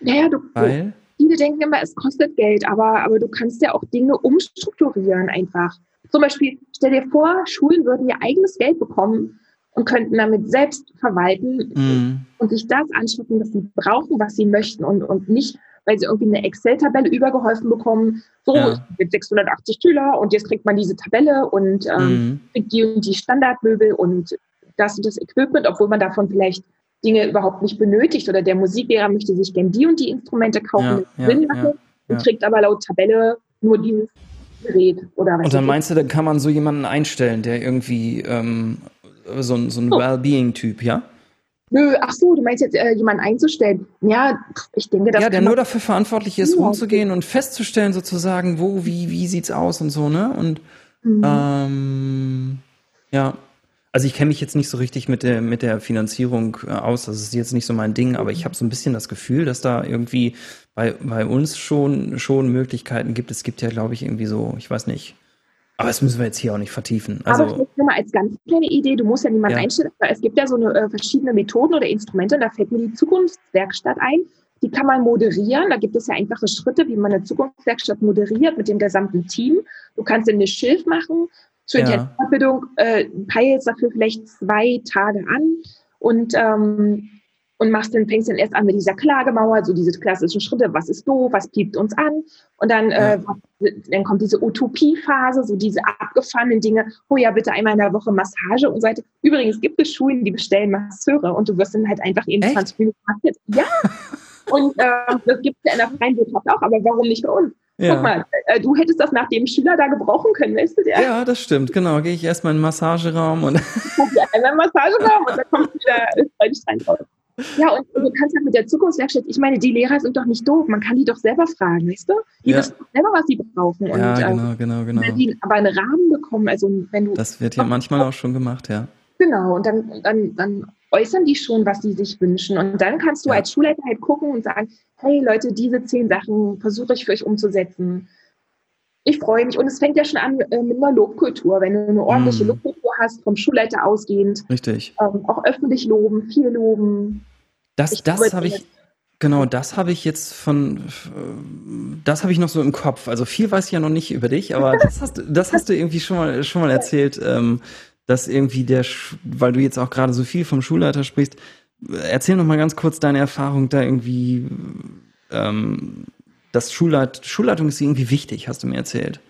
Speaker 2: Naja, du.
Speaker 1: Weil?
Speaker 2: Viele denken immer, es kostet Geld, aber, aber du kannst ja auch Dinge umstrukturieren einfach. Zum Beispiel, stell dir vor, Schulen würden ihr eigenes Geld bekommen und könnten damit selbst verwalten mm. und sich das anschaffen, was sie brauchen, was sie möchten und, und nicht weil sie irgendwie eine Excel-Tabelle übergeholfen bekommen. So, ja. mit 680 Schüler und jetzt kriegt man diese Tabelle und ähm, mhm. kriegt die und die Standardmöbel und das und das Equipment, obwohl man davon vielleicht Dinge überhaupt nicht benötigt oder der Musiklehrer möchte sich gern die und die Instrumente kaufen,
Speaker 1: ja, Sinn
Speaker 2: ja, und kriegt aber laut Tabelle nur dieses Gerät oder was.
Speaker 1: Und dann meinst du, dann kann man so jemanden einstellen, der irgendwie ähm, so, ein, so ein oh. Wellbeing-Typ, ja?
Speaker 2: Nö, ach so, du meinst jetzt äh, jemanden einzustellen? Ja, ich denke,
Speaker 1: das Ja, der nur dafür verantwortlich ist, rumzugehen und festzustellen sozusagen, wo, wie, wie sieht's aus und so, ne? Und mhm. ähm, ja, also ich kenne mich jetzt nicht so richtig mit der mit der Finanzierung äh, aus. Das ist jetzt nicht so mein Ding, aber ich habe so ein bisschen das Gefühl, dass da irgendwie bei bei uns schon schon Möglichkeiten gibt. Es gibt ja, glaube ich, irgendwie so, ich weiß nicht aber das müssen wir jetzt hier auch nicht vertiefen. Also,
Speaker 2: Aber vielleicht mal als ganz kleine Idee, du musst ja niemanden ja. einstellen. Es gibt ja so eine, äh, verschiedene Methoden oder Instrumente und da fällt mir die Zukunftswerkstatt ein. Die kann man moderieren. Da gibt es ja einfache Schritte, wie man eine Zukunftswerkstatt moderiert mit dem gesamten Team. Du kannst ein Schild machen. Zur ja. Weiterbildung äh, peilst dafür vielleicht zwei Tage an und ähm, und machst dann, fängst dann erst an mit dieser Klagemauer, so diese klassischen Schritte, was ist doof, was piept uns an? Und dann, ja. äh, dann kommt diese Utopiephase, so diese abgefahrenen Dinge, oh ja, bitte einmal in der Woche Massage und so weiter. Übrigens gibt es Schulen, die bestellen Masseure und du wirst dann halt einfach eben 20 Minuten massiert. Ja. und äh, das gibt es ja in der freien Wirtschaft auch, aber warum nicht bei uns? Ja. Guck mal, äh, du hättest das nach dem Schüler da gebrauchen können, weißt du der?
Speaker 1: Ja, das stimmt, genau. Gehe ich erstmal in den Massageraum und.
Speaker 2: ja, in den Massageraum und dann kommt wieder Streich raus. Ja, und du kannst ja mit der Zukunftswerkstatt, ich meine, die Lehrer sind doch nicht doof, man kann die doch selber fragen, weißt du? Die ja. wissen selber, was sie brauchen.
Speaker 1: Und, ja, genau, äh, genau, genau.
Speaker 2: Wenn die aber einen Rahmen bekommen, also wenn du.
Speaker 1: Das wird ja manchmal auch schon gemacht, ja.
Speaker 2: Genau, und dann, dann, dann äußern die schon, was sie sich wünschen. Und dann kannst du ja. als Schulleiter halt gucken und sagen, hey Leute, diese zehn Sachen versuche ich für euch umzusetzen. Ich freue mich. Und es fängt ja schon an äh, mit einer Lobkultur. Wenn du eine ordentliche mm. Lobkultur hast, vom Schulleiter ausgehend.
Speaker 1: Richtig.
Speaker 2: Ähm, auch öffentlich loben, viel loben.
Speaker 1: Das, das habe ich, genau, das habe ich jetzt von, das habe ich noch so im Kopf. Also viel weiß ich ja noch nicht über dich, aber das hast, das hast du irgendwie schon mal, schon mal erzählt, ähm, dass irgendwie der, weil du jetzt auch gerade so viel vom Schulleiter sprichst, erzähl noch mal ganz kurz deine Erfahrung da irgendwie, ähm, das Schulleit Schulleitung ist irgendwie wichtig, hast du mir erzählt.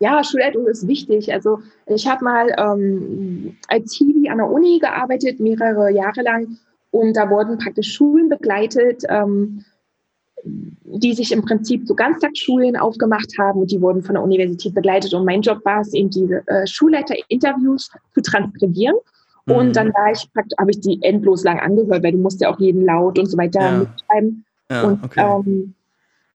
Speaker 2: Ja, Schulleitung ist wichtig. Also ich habe mal ähm, als Hiwi an der Uni gearbeitet, mehrere Jahre lang. Und da wurden praktisch Schulen begleitet, ähm, die sich im Prinzip so Ganztagsschulen aufgemacht haben und die wurden von der Universität begleitet. Und mein Job war es eben, diese äh, Schulleiter-Interviews zu transkribieren. Mhm. Und dann war ich praktisch, habe ich die endlos lang angehört, weil du musst ja auch jeden Laut und so weiter ja. mitschreiben. Ja, und, okay. ähm,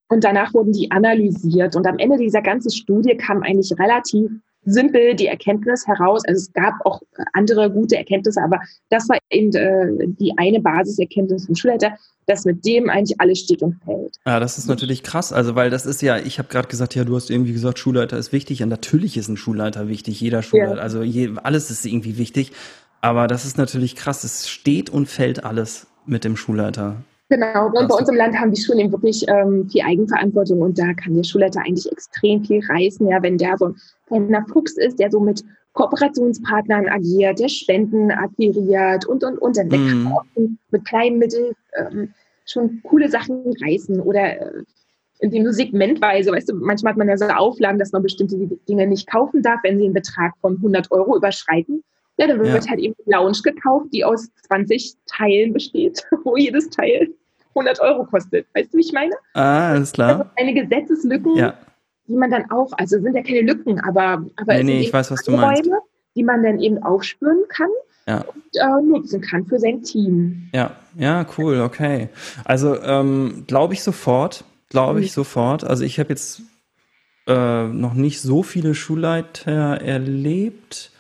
Speaker 2: und danach wurden die analysiert. Und am Ende dieser ganzen Studie kam eigentlich relativ simpel die Erkenntnis heraus. Also es gab auch andere gute Erkenntnisse, aber das war eben äh, die eine Basiserkenntnis vom Schulleiter, dass mit dem eigentlich alles steht und fällt.
Speaker 1: Ja, das ist natürlich krass. Also weil das ist ja, ich habe gerade gesagt, ja, du hast irgendwie gesagt, Schulleiter ist wichtig. Und natürlich ist ein Schulleiter wichtig, jeder Schulleiter. Ja. Also je, alles ist irgendwie wichtig. Aber das ist natürlich krass. Es steht und fällt alles mit dem Schulleiter.
Speaker 2: Genau, und bei uns im Land haben die Schulen eben wirklich ähm, viel Eigenverantwortung und da kann der Schulleiter eigentlich extrem viel reißen, ja, wenn der so ein kleiner Fuchs ist, der so mit Kooperationspartnern agiert, der Spenden akquiriert und und und, dann mm. kann mit kleinen Mitteln ähm, schon coole Sachen reißen oder äh, indem du segmentweise, weißt du, manchmal hat man ja so Auflagen, dass man bestimmte Dinge nicht kaufen darf, wenn sie einen Betrag von 100 Euro überschreiten. Ja, dann wird ja. halt eben Lounge gekauft, die aus 20 Teilen besteht, wo jedes Teil 100 Euro kostet. Weißt du, wie ich meine?
Speaker 1: Ah, alles klar.
Speaker 2: Also eine Gesetzeslücken, ja. die man dann auch, also sind ja keine Lücken, aber, aber
Speaker 1: nee, nee, ich weiß, was du meinst. Räume,
Speaker 2: die man dann eben aufspüren kann ja. und äh, nutzen kann für sein Team.
Speaker 1: Ja, ja, cool, okay. Also ähm, glaube ich sofort, glaube ich mhm. sofort. Also ich habe jetzt äh, noch nicht so viele Schulleiter erlebt.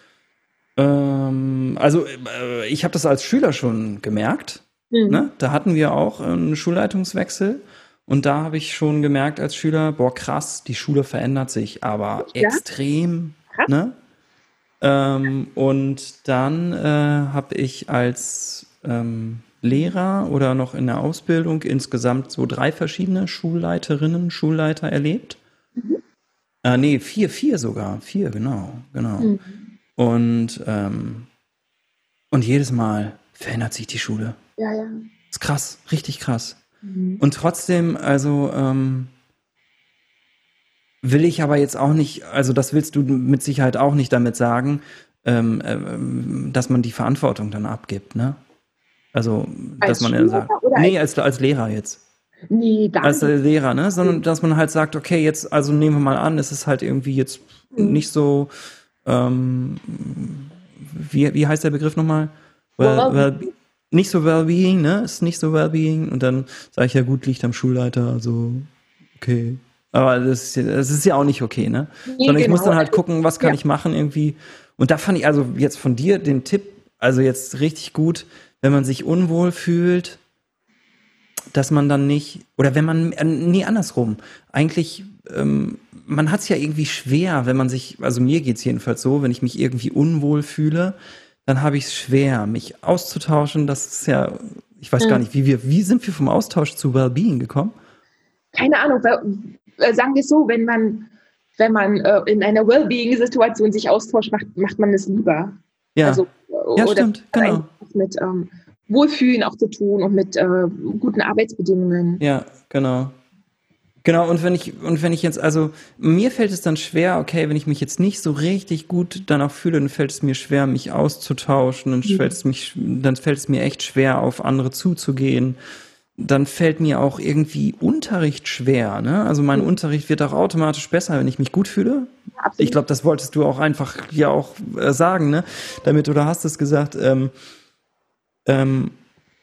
Speaker 1: Ähm, also äh, ich habe das als Schüler schon gemerkt. Mhm. Ne? Da hatten wir auch einen Schulleitungswechsel. Und da habe ich schon gemerkt als Schüler, boah, krass, die Schule verändert sich, aber ja? extrem. Ne? Ähm, und dann äh, habe ich als ähm, Lehrer oder noch in der Ausbildung insgesamt so drei verschiedene Schulleiterinnen, Schulleiter erlebt. Mhm. Äh, nee, vier, vier sogar. Vier, genau, genau. Mhm. Und, ähm, und jedes Mal verändert sich die Schule.
Speaker 2: Ja, ja.
Speaker 1: Ist krass, richtig krass. Mhm. Und trotzdem, also ähm, will ich aber jetzt auch nicht, also das willst du mit Sicherheit auch nicht damit sagen, ähm, äh, dass man die Verantwortung dann abgibt, ne? Also, als dass man ja sagt, nee, als, als Lehrer jetzt.
Speaker 2: Nee, gar
Speaker 1: Als Lehrer, ne? Sondern dass man halt sagt, okay, jetzt, also nehmen wir mal an, es ist halt irgendwie jetzt mhm. nicht so, ähm, wie, wie heißt der Begriff nochmal? Well, well, nicht so Wellbeing, ne? Ist nicht so Wellbeing. Und dann sage ich ja gut, liegt am Schulleiter, also okay. Aber das ist, das ist ja auch nicht okay, ne? Nee, Sondern ich genau. muss dann halt gucken, was kann ja. ich machen irgendwie. Und da fand ich also jetzt von dir den Tipp, also jetzt richtig gut, wenn man sich unwohl fühlt, dass man dann nicht, oder wenn man, äh, nee, andersrum, eigentlich, ähm, man hat es ja irgendwie schwer, wenn man sich, also mir geht's jedenfalls so, wenn ich mich irgendwie unwohl fühle, dann habe ich es schwer, mich auszutauschen. Das ist ja, ich weiß mhm. gar nicht, wie wir, wie sind wir vom Austausch zu Wellbeing gekommen?
Speaker 2: Keine Ahnung, äh, sagen wir es so, wenn man, wenn man äh, in einer Wellbeing-Situation sich austauscht, macht, macht man es lieber.
Speaker 1: Ja, also, ja stimmt, genau.
Speaker 2: Mit ähm, Wohlfühlen auch zu tun und mit äh, guten Arbeitsbedingungen.
Speaker 1: Ja, genau. Genau, und wenn ich, und wenn ich jetzt, also mir fällt es dann schwer, okay, wenn ich mich jetzt nicht so richtig gut danach fühle, dann fällt es mir schwer, mich auszutauschen, dann, mhm. fällt, es mich, dann fällt es mir echt schwer, auf andere zuzugehen. Dann fällt mir auch irgendwie Unterricht schwer. Ne? Also mein mhm. Unterricht wird auch automatisch besser, wenn ich mich gut fühle. Ja, ich glaube, das wolltest du auch einfach ja auch äh, sagen, ne? Damit, oder hast es gesagt, ähm, ähm,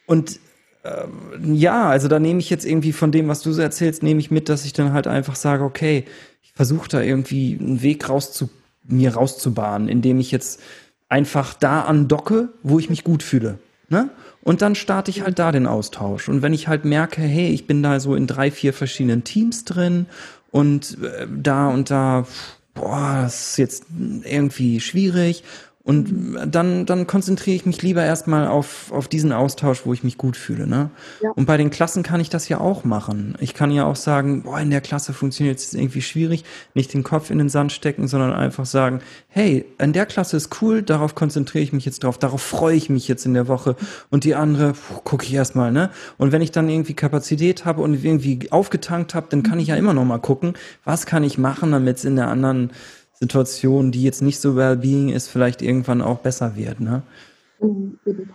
Speaker 1: und äh, ja, also da nehme ich jetzt irgendwie von dem, was du so erzählst, nehme ich mit, dass ich dann halt einfach sage, okay, ich versuche da irgendwie einen Weg rauszu, mir rauszubahnen, indem ich jetzt einfach da andocke, wo ich mich gut fühle. Ne? Und dann starte ich halt da den Austausch. Und wenn ich halt merke, hey, ich bin da so in drei, vier verschiedenen Teams drin und äh, da und da, boah, das ist jetzt irgendwie schwierig und dann, dann konzentriere ich mich lieber erstmal auf, auf diesen Austausch, wo ich mich gut fühle. Ne? Ja. Und bei den Klassen kann ich das ja auch machen. Ich kann ja auch sagen, boah, in der Klasse funktioniert es irgendwie schwierig, nicht den Kopf in den Sand stecken, sondern einfach sagen, hey, in der Klasse ist cool, darauf konzentriere ich mich jetzt drauf, darauf freue ich mich jetzt in der Woche. Und die andere gucke ich erstmal, ne? Und wenn ich dann irgendwie Kapazität habe und irgendwie aufgetankt habe, dann kann ich ja immer noch mal gucken, was kann ich machen, damit es in der anderen Situation, die jetzt nicht so well-being ist, vielleicht irgendwann auch besser wird. Ne?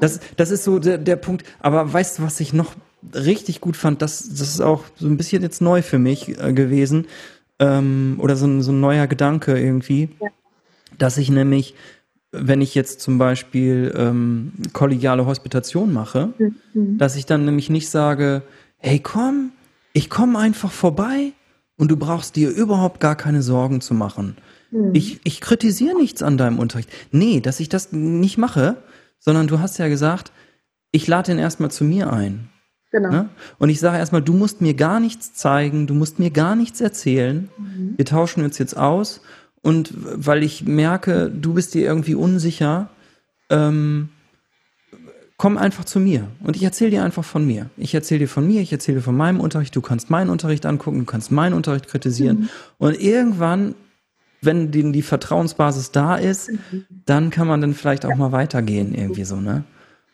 Speaker 1: Das, das ist so der, der Punkt. Aber weißt du, was ich noch richtig gut fand? Das, das ist auch so ein bisschen jetzt neu für mich äh, gewesen. Ähm, oder so ein, so ein neuer Gedanke irgendwie. Ja. Dass ich nämlich, wenn ich jetzt zum Beispiel ähm, kollegiale Hospitation mache, mhm. dass ich dann nämlich nicht sage, hey komm, ich komme einfach vorbei und du brauchst dir überhaupt gar keine Sorgen zu machen. Hm. Ich, ich kritisiere nichts an deinem Unterricht. Nee, dass ich das nicht mache, sondern du hast ja gesagt, ich lade ihn erstmal zu mir ein. Genau. Ne? Und ich sage erstmal, du musst mir gar nichts zeigen, du musst mir gar nichts erzählen. Mhm. Wir tauschen uns jetzt aus. Und weil ich merke, du bist dir irgendwie unsicher, ähm, komm einfach zu mir. Und ich erzähle dir einfach von mir. Ich erzähle dir von mir, ich erzähle dir von meinem Unterricht, du kannst meinen Unterricht angucken, du kannst meinen Unterricht kritisieren. Mhm. Und irgendwann wenn die, die Vertrauensbasis da ist, mhm. dann kann man dann vielleicht auch mal weitergehen, irgendwie so, ne?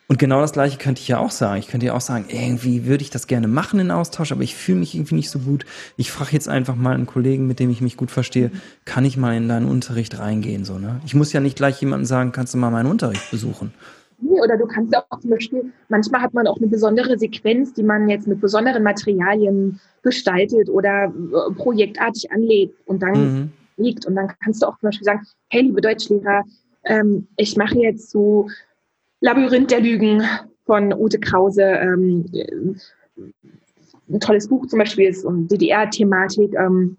Speaker 1: Und genau das gleiche könnte ich ja auch sagen. Ich könnte ja auch sagen, irgendwie würde ich das gerne machen in Austausch, aber ich fühle mich irgendwie nicht so gut. Ich frage jetzt einfach mal einen Kollegen, mit dem ich mich gut verstehe, kann ich mal in deinen Unterricht reingehen, so, ne? Ich muss ja nicht gleich jemandem sagen, kannst du mal meinen Unterricht besuchen.
Speaker 2: Oder du kannst auch zum Beispiel, manchmal hat man auch eine besondere Sequenz, die man jetzt mit besonderen Materialien gestaltet oder äh, projektartig anlegt und dann mhm liegt. Und dann kannst du auch zum Beispiel sagen, hey, liebe Deutschlehrer, ähm, ich mache jetzt so Labyrinth der Lügen von Ute Krause. Ähm, ein tolles Buch zum Beispiel ist um DDR-Thematik. Ähm,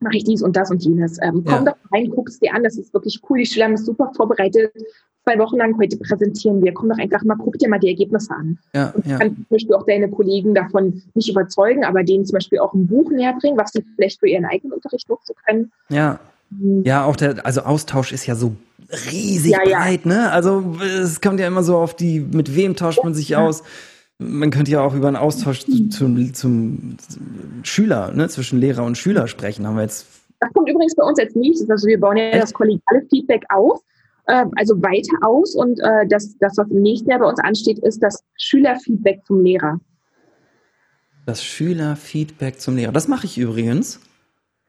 Speaker 2: mache ich dies und das und jenes. Ähm, komm ja. doch rein, guck es dir an, das ist wirklich cool. Die Schüler haben es super vorbereitet. Zwei Wochen lang heute präsentieren wir. Komm doch einfach mal, guck dir mal die Ergebnisse an. Ja, und ja. kann zum Beispiel auch deine Kollegen davon nicht überzeugen, aber denen zum Beispiel auch ein Buch näher bringen, was sie vielleicht für ihren eigenen Unterricht nutzen können.
Speaker 1: Ja. Mhm. Ja, auch der, also Austausch ist ja so riesig ja, breit, ne? Also es kommt ja immer so auf die, mit wem tauscht man sich aus? man könnte ja auch über einen Austausch zum, zum Schüler, ne, zwischen Lehrer und Schüler sprechen. Haben wir jetzt.
Speaker 2: Das kommt übrigens bei uns jetzt nicht. Also wir bauen ja das kollegiale Feedback auf, also weiter aus. Und äh, das, das, was im nächsten Jahr bei uns ansteht, ist das Schülerfeedback zum Lehrer.
Speaker 1: Das Schülerfeedback zum Lehrer. Das mache ich übrigens.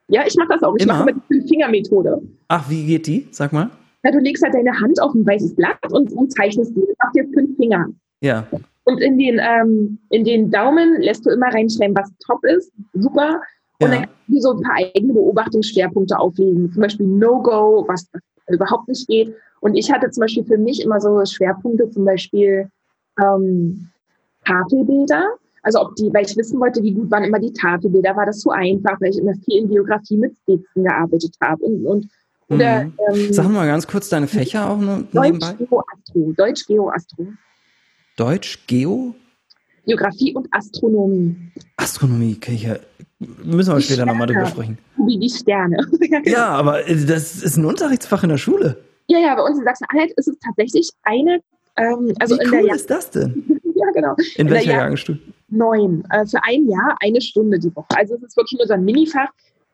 Speaker 2: Ja, ich mache das auch. Ich mache mit der Fingermethode.
Speaker 1: Ach, wie geht die? Sag mal.
Speaker 2: Ja, du legst halt deine Hand auf ein weißes Blatt und, und zeichnest die. Mach dir fünf Finger.
Speaker 1: Ja.
Speaker 2: Und in den, ähm, in den Daumen lässt du immer reinschreiben, was top ist. Super. Und ja. dann kannst du so ein paar eigene Beobachtungsschwerpunkte auflegen. Zum Beispiel No-Go, was, was überhaupt nicht geht. Und ich hatte zum Beispiel für mich immer so Schwerpunkte, zum Beispiel ähm, Tafelbilder. Also ob die, weil ich wissen wollte, wie gut waren immer die Tafelbilder, war das zu einfach, weil ich immer viel in Biografie mit Skizzen gearbeitet habe und, und
Speaker 1: oder, mhm. ähm, Sag mal ganz kurz deine Fächer auch noch
Speaker 2: nebenbei. Deutsch, Geo, Astro. Deutsch, Geo, Astro.
Speaker 1: Deutsch, Geo?
Speaker 2: Geografie und Astronomie.
Speaker 1: Astronomie, okay, ja. Müssen wir später nochmal drüber sprechen.
Speaker 2: Wie die Sterne.
Speaker 1: ja, aber äh, das ist ein Unterrichtsfach in der Schule.
Speaker 2: Ja, ja, bei uns in Sachsen-Anhalt ist es tatsächlich eine. Ähm, also
Speaker 1: Wie cool ist das denn?
Speaker 2: ja, genau.
Speaker 1: In, in welcher Jahrgangsstufe?
Speaker 2: Neun. Äh, für ein Jahr eine Stunde die Woche. Also es ist wirklich nur so ein Minifach.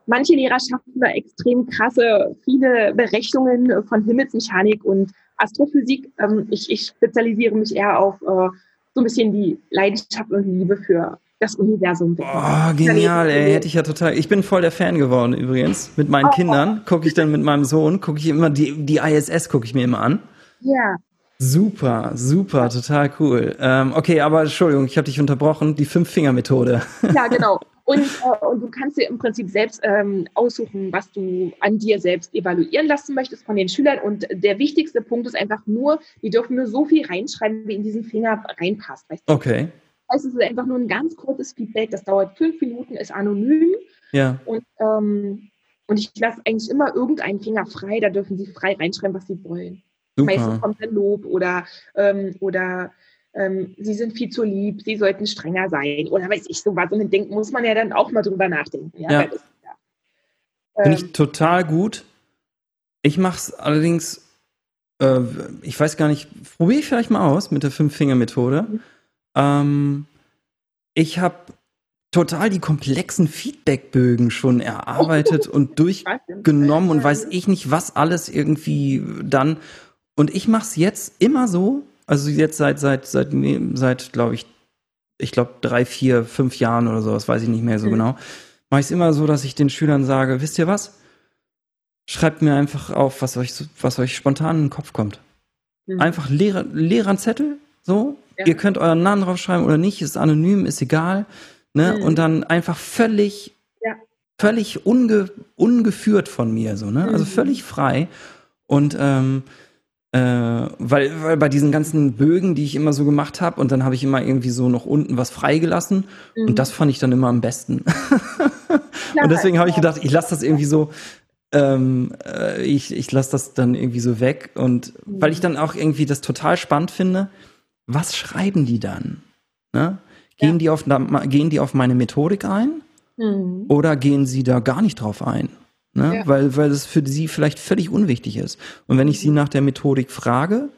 Speaker 2: Manche Lehrer schaffen da extrem krasse, viele Berechnungen von Himmelsmechanik und Astrophysik. Ähm, ich, ich, spezialisiere mich eher auf äh, so ein bisschen die Leidenschaft und die Liebe für das Universum.
Speaker 1: Oh, genial, ey, hätte ich ja total. Ich bin voll der Fan geworden übrigens. Mit meinen oh, Kindern gucke ich dann mit meinem Sohn, gucke ich immer die, die ISS gucke ich mir immer an.
Speaker 2: Ja.
Speaker 1: Super, super, total cool. Ähm, okay, aber Entschuldigung, ich habe dich unterbrochen. Die Fünf-Finger-Methode.
Speaker 2: Ja, genau. Und, äh, und, du kannst dir im Prinzip selbst ähm, aussuchen, was du an dir selbst evaluieren lassen möchtest von den Schülern. Und der wichtigste Punkt ist einfach nur, die dürfen nur so viel reinschreiben, wie in diesen Finger reinpasst.
Speaker 1: Weißt du? Okay.
Speaker 2: Das heißt, es ist einfach nur ein ganz kurzes Feedback, das dauert fünf Minuten, ist anonym.
Speaker 1: Ja.
Speaker 2: Und, ähm, und ich lasse eigentlich immer irgendeinen Finger frei, da dürfen sie frei reinschreiben, was sie wollen. Super. Meistens kommt dann Lob oder, ähm, oder ähm, sie sind viel zu lieb, sie sollten strenger sein oder weiß ich sowas. Und dann denken muss man ja dann auch mal drüber nachdenken. Ja, ja.
Speaker 1: Ja. Finde ich ähm, total gut. Ich mache es allerdings, äh, ich weiß gar nicht, probiere ich vielleicht mal aus mit der Fünf-Finger-Methode. Mhm. Ähm, ich habe total die komplexen Feedbackbögen schon erarbeitet und durchgenommen und weiß ich nicht, was alles irgendwie dann. Und ich mache es jetzt immer so, also jetzt seit, seit, seit, seit glaube ich, ich glaube drei, vier, fünf Jahren oder so, das weiß ich nicht mehr so mhm. genau, mache ich es immer so, dass ich den Schülern sage, wisst ihr was? Schreibt mir einfach auf, was euch, was euch spontan in den Kopf kommt. Mhm. Einfach leer, leeren Zettel, so. Ja. Ihr könnt euren Namen draufschreiben oder nicht, ist anonym, ist egal. Ne? Mhm. Und dann einfach völlig, ja. völlig unge, ungeführt von mir, so, ne? Also mhm. völlig frei. Und ähm, äh, weil, weil bei diesen ganzen Bögen, die ich immer so gemacht habe, und dann habe ich immer irgendwie so noch unten was freigelassen. Mhm. Und das fand ich dann immer am besten. und deswegen habe ich gedacht, ich lasse das irgendwie so, ähm, äh, ich, ich lasse das dann irgendwie so weg. Und mhm. weil ich dann auch irgendwie das total spannend finde, was schreiben die dann? Ne? Gehen, ja. die auf, gehen die auf meine Methodik ein? Mhm. Oder gehen sie da gar nicht drauf ein? Ne? Ja. Weil, weil es für sie vielleicht völlig unwichtig ist. Und wenn ich sie nach der Methodik frage,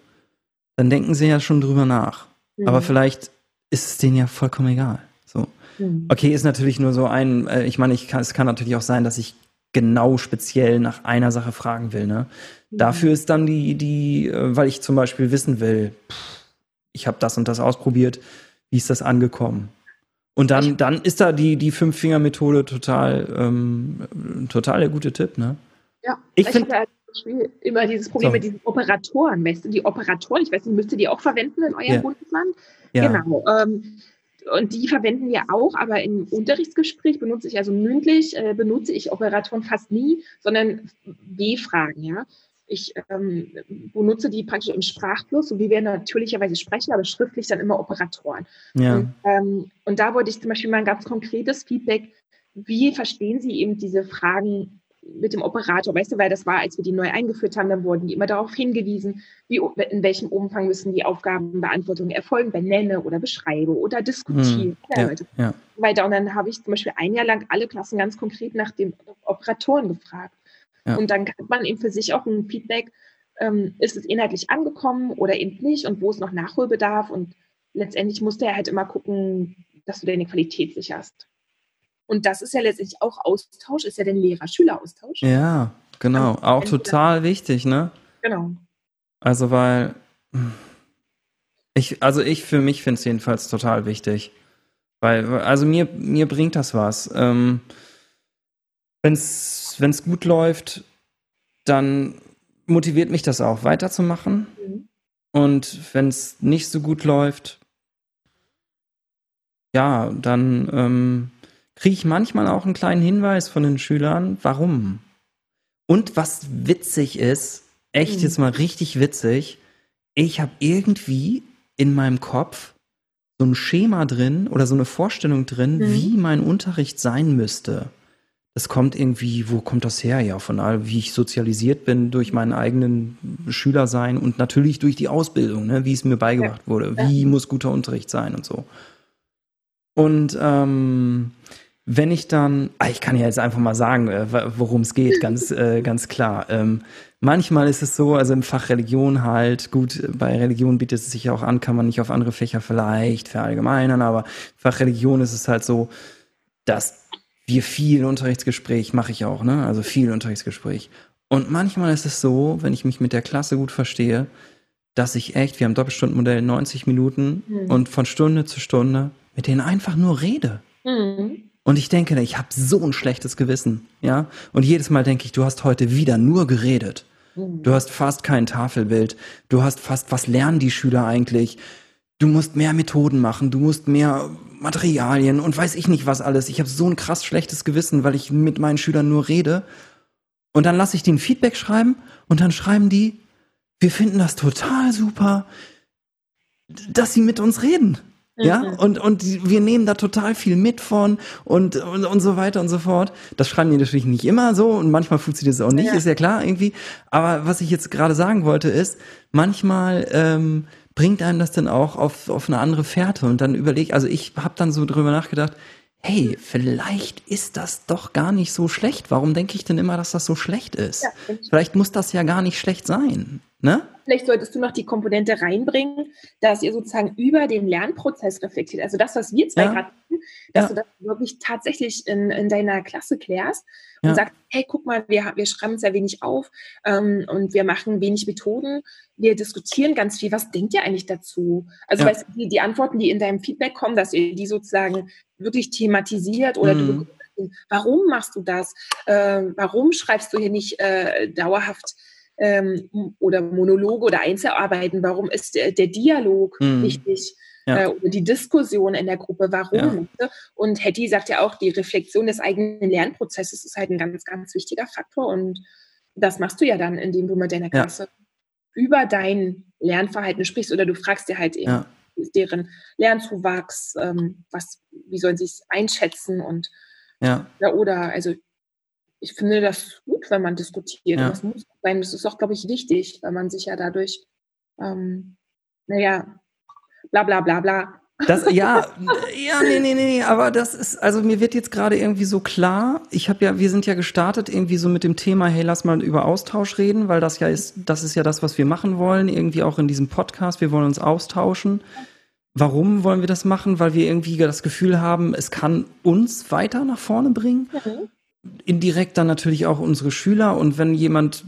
Speaker 1: dann denken sie ja schon drüber nach. Mhm. Aber vielleicht ist es denen ja vollkommen egal. So. Mhm. Okay, ist natürlich nur so ein, äh, ich meine, ich kann, es kann natürlich auch sein, dass ich genau speziell nach einer Sache fragen will. Ne? Mhm. Dafür ist dann die, die, äh, weil ich zum Beispiel wissen will, pff, ich habe das und das ausprobiert, wie ist das angekommen? Und dann, dann ist da die, die Fünf-Finger-Methode total, ähm, total der gute Tipp, ne?
Speaker 2: Ja, ich, ich finde halt immer dieses Problem so. mit diesen Operatoren, weißt du, die Operatoren, ich weiß nicht, müsst ihr die auch verwenden in eurem ja. Bundesland? Ja. Genau. Ähm, und die verwenden wir auch, aber im Unterrichtsgespräch benutze ich also mündlich, äh, benutze ich Operatoren fast nie, sondern B-Fragen, ja. Ich ähm, benutze die praktisch im Sprachfluss, so wie wir natürlicherweise sprechen, aber schriftlich dann immer Operatoren. Ja. Und, ähm, und da wollte ich zum Beispiel mal ein ganz konkretes Feedback. Wie verstehen Sie eben diese Fragen mit dem Operator, weißt du, weil das war, als wir die neu eingeführt haben, dann wurden die immer darauf hingewiesen, wie, in welchem Umfang müssen die Aufgabenbeantwortungen erfolgen, benenne oder beschreibe oder diskutiere. Hm, ja, ja. Weiter. Und dann habe ich zum Beispiel ein Jahr lang alle Klassen ganz konkret nach den Operatoren gefragt. Ja. Und dann hat man eben für sich auch ein Feedback, ähm, ist es inhaltlich angekommen oder eben nicht und wo ist noch Nachholbedarf. Und letztendlich musste er halt immer gucken, dass du deine Qualität sicherst. Und das ist ja letztendlich auch Austausch, ist ja der Lehrer-Schüler-Austausch.
Speaker 1: Ja, genau. Und auch total wichtig, ne?
Speaker 2: Genau.
Speaker 1: Also, weil ich, also ich für mich finde es jedenfalls total wichtig. Weil, also mir, mir bringt das was. Ähm, wenn es gut läuft, dann motiviert mich das auch weiterzumachen. Mhm. Und wenn es nicht so gut läuft, ja, dann ähm, kriege ich manchmal auch einen kleinen Hinweis von den Schülern, warum. Und was witzig ist, echt mhm. jetzt mal richtig witzig, ich habe irgendwie in meinem Kopf so ein Schema drin oder so eine Vorstellung drin, mhm. wie mein Unterricht sein müsste es kommt irgendwie, wo kommt das her? Ja, von all, wie ich sozialisiert bin durch meinen eigenen Schülersein und natürlich durch die Ausbildung, ne, wie es mir beigebracht wurde. Wie muss guter Unterricht sein und so. Und ähm, wenn ich dann, ah, ich kann ja jetzt einfach mal sagen, äh, worum es geht, ganz, äh, ganz klar. Ähm, manchmal ist es so, also im Fach Religion halt, gut, bei Religion bietet es sich ja auch an, kann man nicht auf andere Fächer vielleicht verallgemeinern, aber Fach Religion ist es halt so, dass wir viel Unterrichtsgespräch mache ich auch, ne? Also viel Unterrichtsgespräch. Und manchmal ist es so, wenn ich mich mit der Klasse gut verstehe, dass ich echt, wir haben Doppelstundenmodell 90 Minuten mhm. und von Stunde zu Stunde mit denen einfach nur rede. Mhm. Und ich denke, ich habe so ein schlechtes Gewissen, ja? Und jedes Mal denke ich, du hast heute wieder nur geredet. Mhm. Du hast fast kein Tafelbild. Du hast fast, was lernen die Schüler eigentlich? Du musst mehr Methoden machen, du musst mehr Materialien und weiß ich nicht was alles. Ich habe so ein krass schlechtes Gewissen, weil ich mit meinen Schülern nur rede. Und dann lasse ich den Feedback schreiben und dann schreiben die, wir finden das total super, dass sie mit uns reden. Ja, mhm. und, und wir nehmen da total viel mit von und, und, und so weiter und so fort. Das schreiben die natürlich nicht immer so und manchmal funktioniert es auch nicht, ja. ist ja klar irgendwie. Aber was ich jetzt gerade sagen wollte ist, manchmal ähm, bringt einem das dann auch auf, auf eine andere Fährte? Und dann überlege, also ich habe dann so drüber nachgedacht, hey, vielleicht ist das doch gar nicht so schlecht. Warum denke ich denn immer, dass das so schlecht ist? Ja, vielleicht muss das ja gar nicht schlecht sein. Ne?
Speaker 2: Vielleicht solltest du noch die Komponente reinbringen, dass ihr sozusagen über den Lernprozess reflektiert. Also das, was wir zwei ja. gerade tun, dass ja. du das wirklich tatsächlich in, in deiner Klasse klärst und ja. sagst, hey, guck mal, wir, wir schreiben sehr wenig auf ähm, und wir machen wenig Methoden. Wir diskutieren ganz viel. Was denkt ihr eigentlich dazu? Also weißt du, die, die Antworten, die in deinem Feedback kommen, dass ihr die sozusagen wirklich thematisiert oder mhm. du warum machst du das? Äh, warum schreibst du hier nicht äh, dauerhaft ähm, oder Monologe oder Einzelarbeiten, warum ist der, der Dialog mhm. wichtig? Ja. Äh, oder die Diskussion in der Gruppe, warum? Ja. Und Hetty sagt ja auch, die Reflexion des eigenen Lernprozesses ist halt ein ganz, ganz wichtiger Faktor. Und das machst du ja dann, indem du mit deiner Klasse ja. über dein Lernverhalten sprichst oder du fragst dir halt eben deren Lernzuwachs, ähm, was, wie sollen sie es einschätzen und ja. oder also ich finde das gut, wenn man diskutiert. Ja. Das muss sein. Das ist auch, glaube ich, wichtig, weil man sich ja dadurch, ähm, naja, bla bla bla bla.
Speaker 1: Das, ja, ja, nee, nee, nee, aber das ist, also mir wird jetzt gerade irgendwie so klar, ich habe ja, wir sind ja gestartet irgendwie so mit dem Thema, hey, lass mal über Austausch reden, weil das ja ist, das ist ja das, was wir machen wollen, irgendwie auch in diesem Podcast, wir wollen uns austauschen. Warum wollen wir das machen? Weil wir irgendwie das Gefühl haben, es kann uns weiter nach vorne bringen. Mhm indirekt dann natürlich auch unsere Schüler und wenn jemand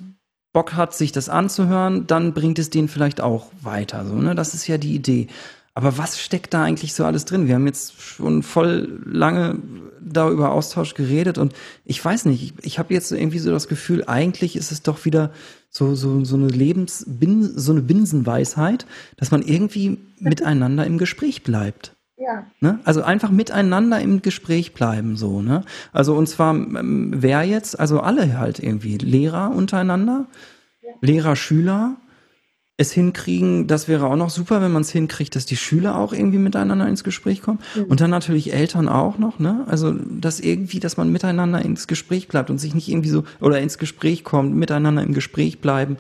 Speaker 1: Bock hat, sich das anzuhören, dann bringt es den vielleicht auch weiter. So, ne? Das ist ja die Idee. Aber was steckt da eigentlich so alles drin? Wir haben jetzt schon voll lange da über Austausch geredet und ich weiß nicht, ich, ich habe jetzt irgendwie so das Gefühl, eigentlich ist es doch wieder so, so, so eine Lebens, so eine Binsenweisheit, dass man irgendwie miteinander im Gespräch bleibt. Ja. Ne? Also einfach miteinander im Gespräch bleiben, so, ne? Also und zwar ähm, wer jetzt, also alle halt irgendwie, Lehrer untereinander, ja. Lehrer, Schüler, es hinkriegen, das wäre auch noch super, wenn man es hinkriegt, dass die Schüler auch irgendwie miteinander ins Gespräch kommen. Mhm. Und dann natürlich Eltern auch noch, ne? Also, dass irgendwie, dass man miteinander ins Gespräch bleibt und sich nicht irgendwie so, oder ins Gespräch kommt, miteinander im Gespräch bleiben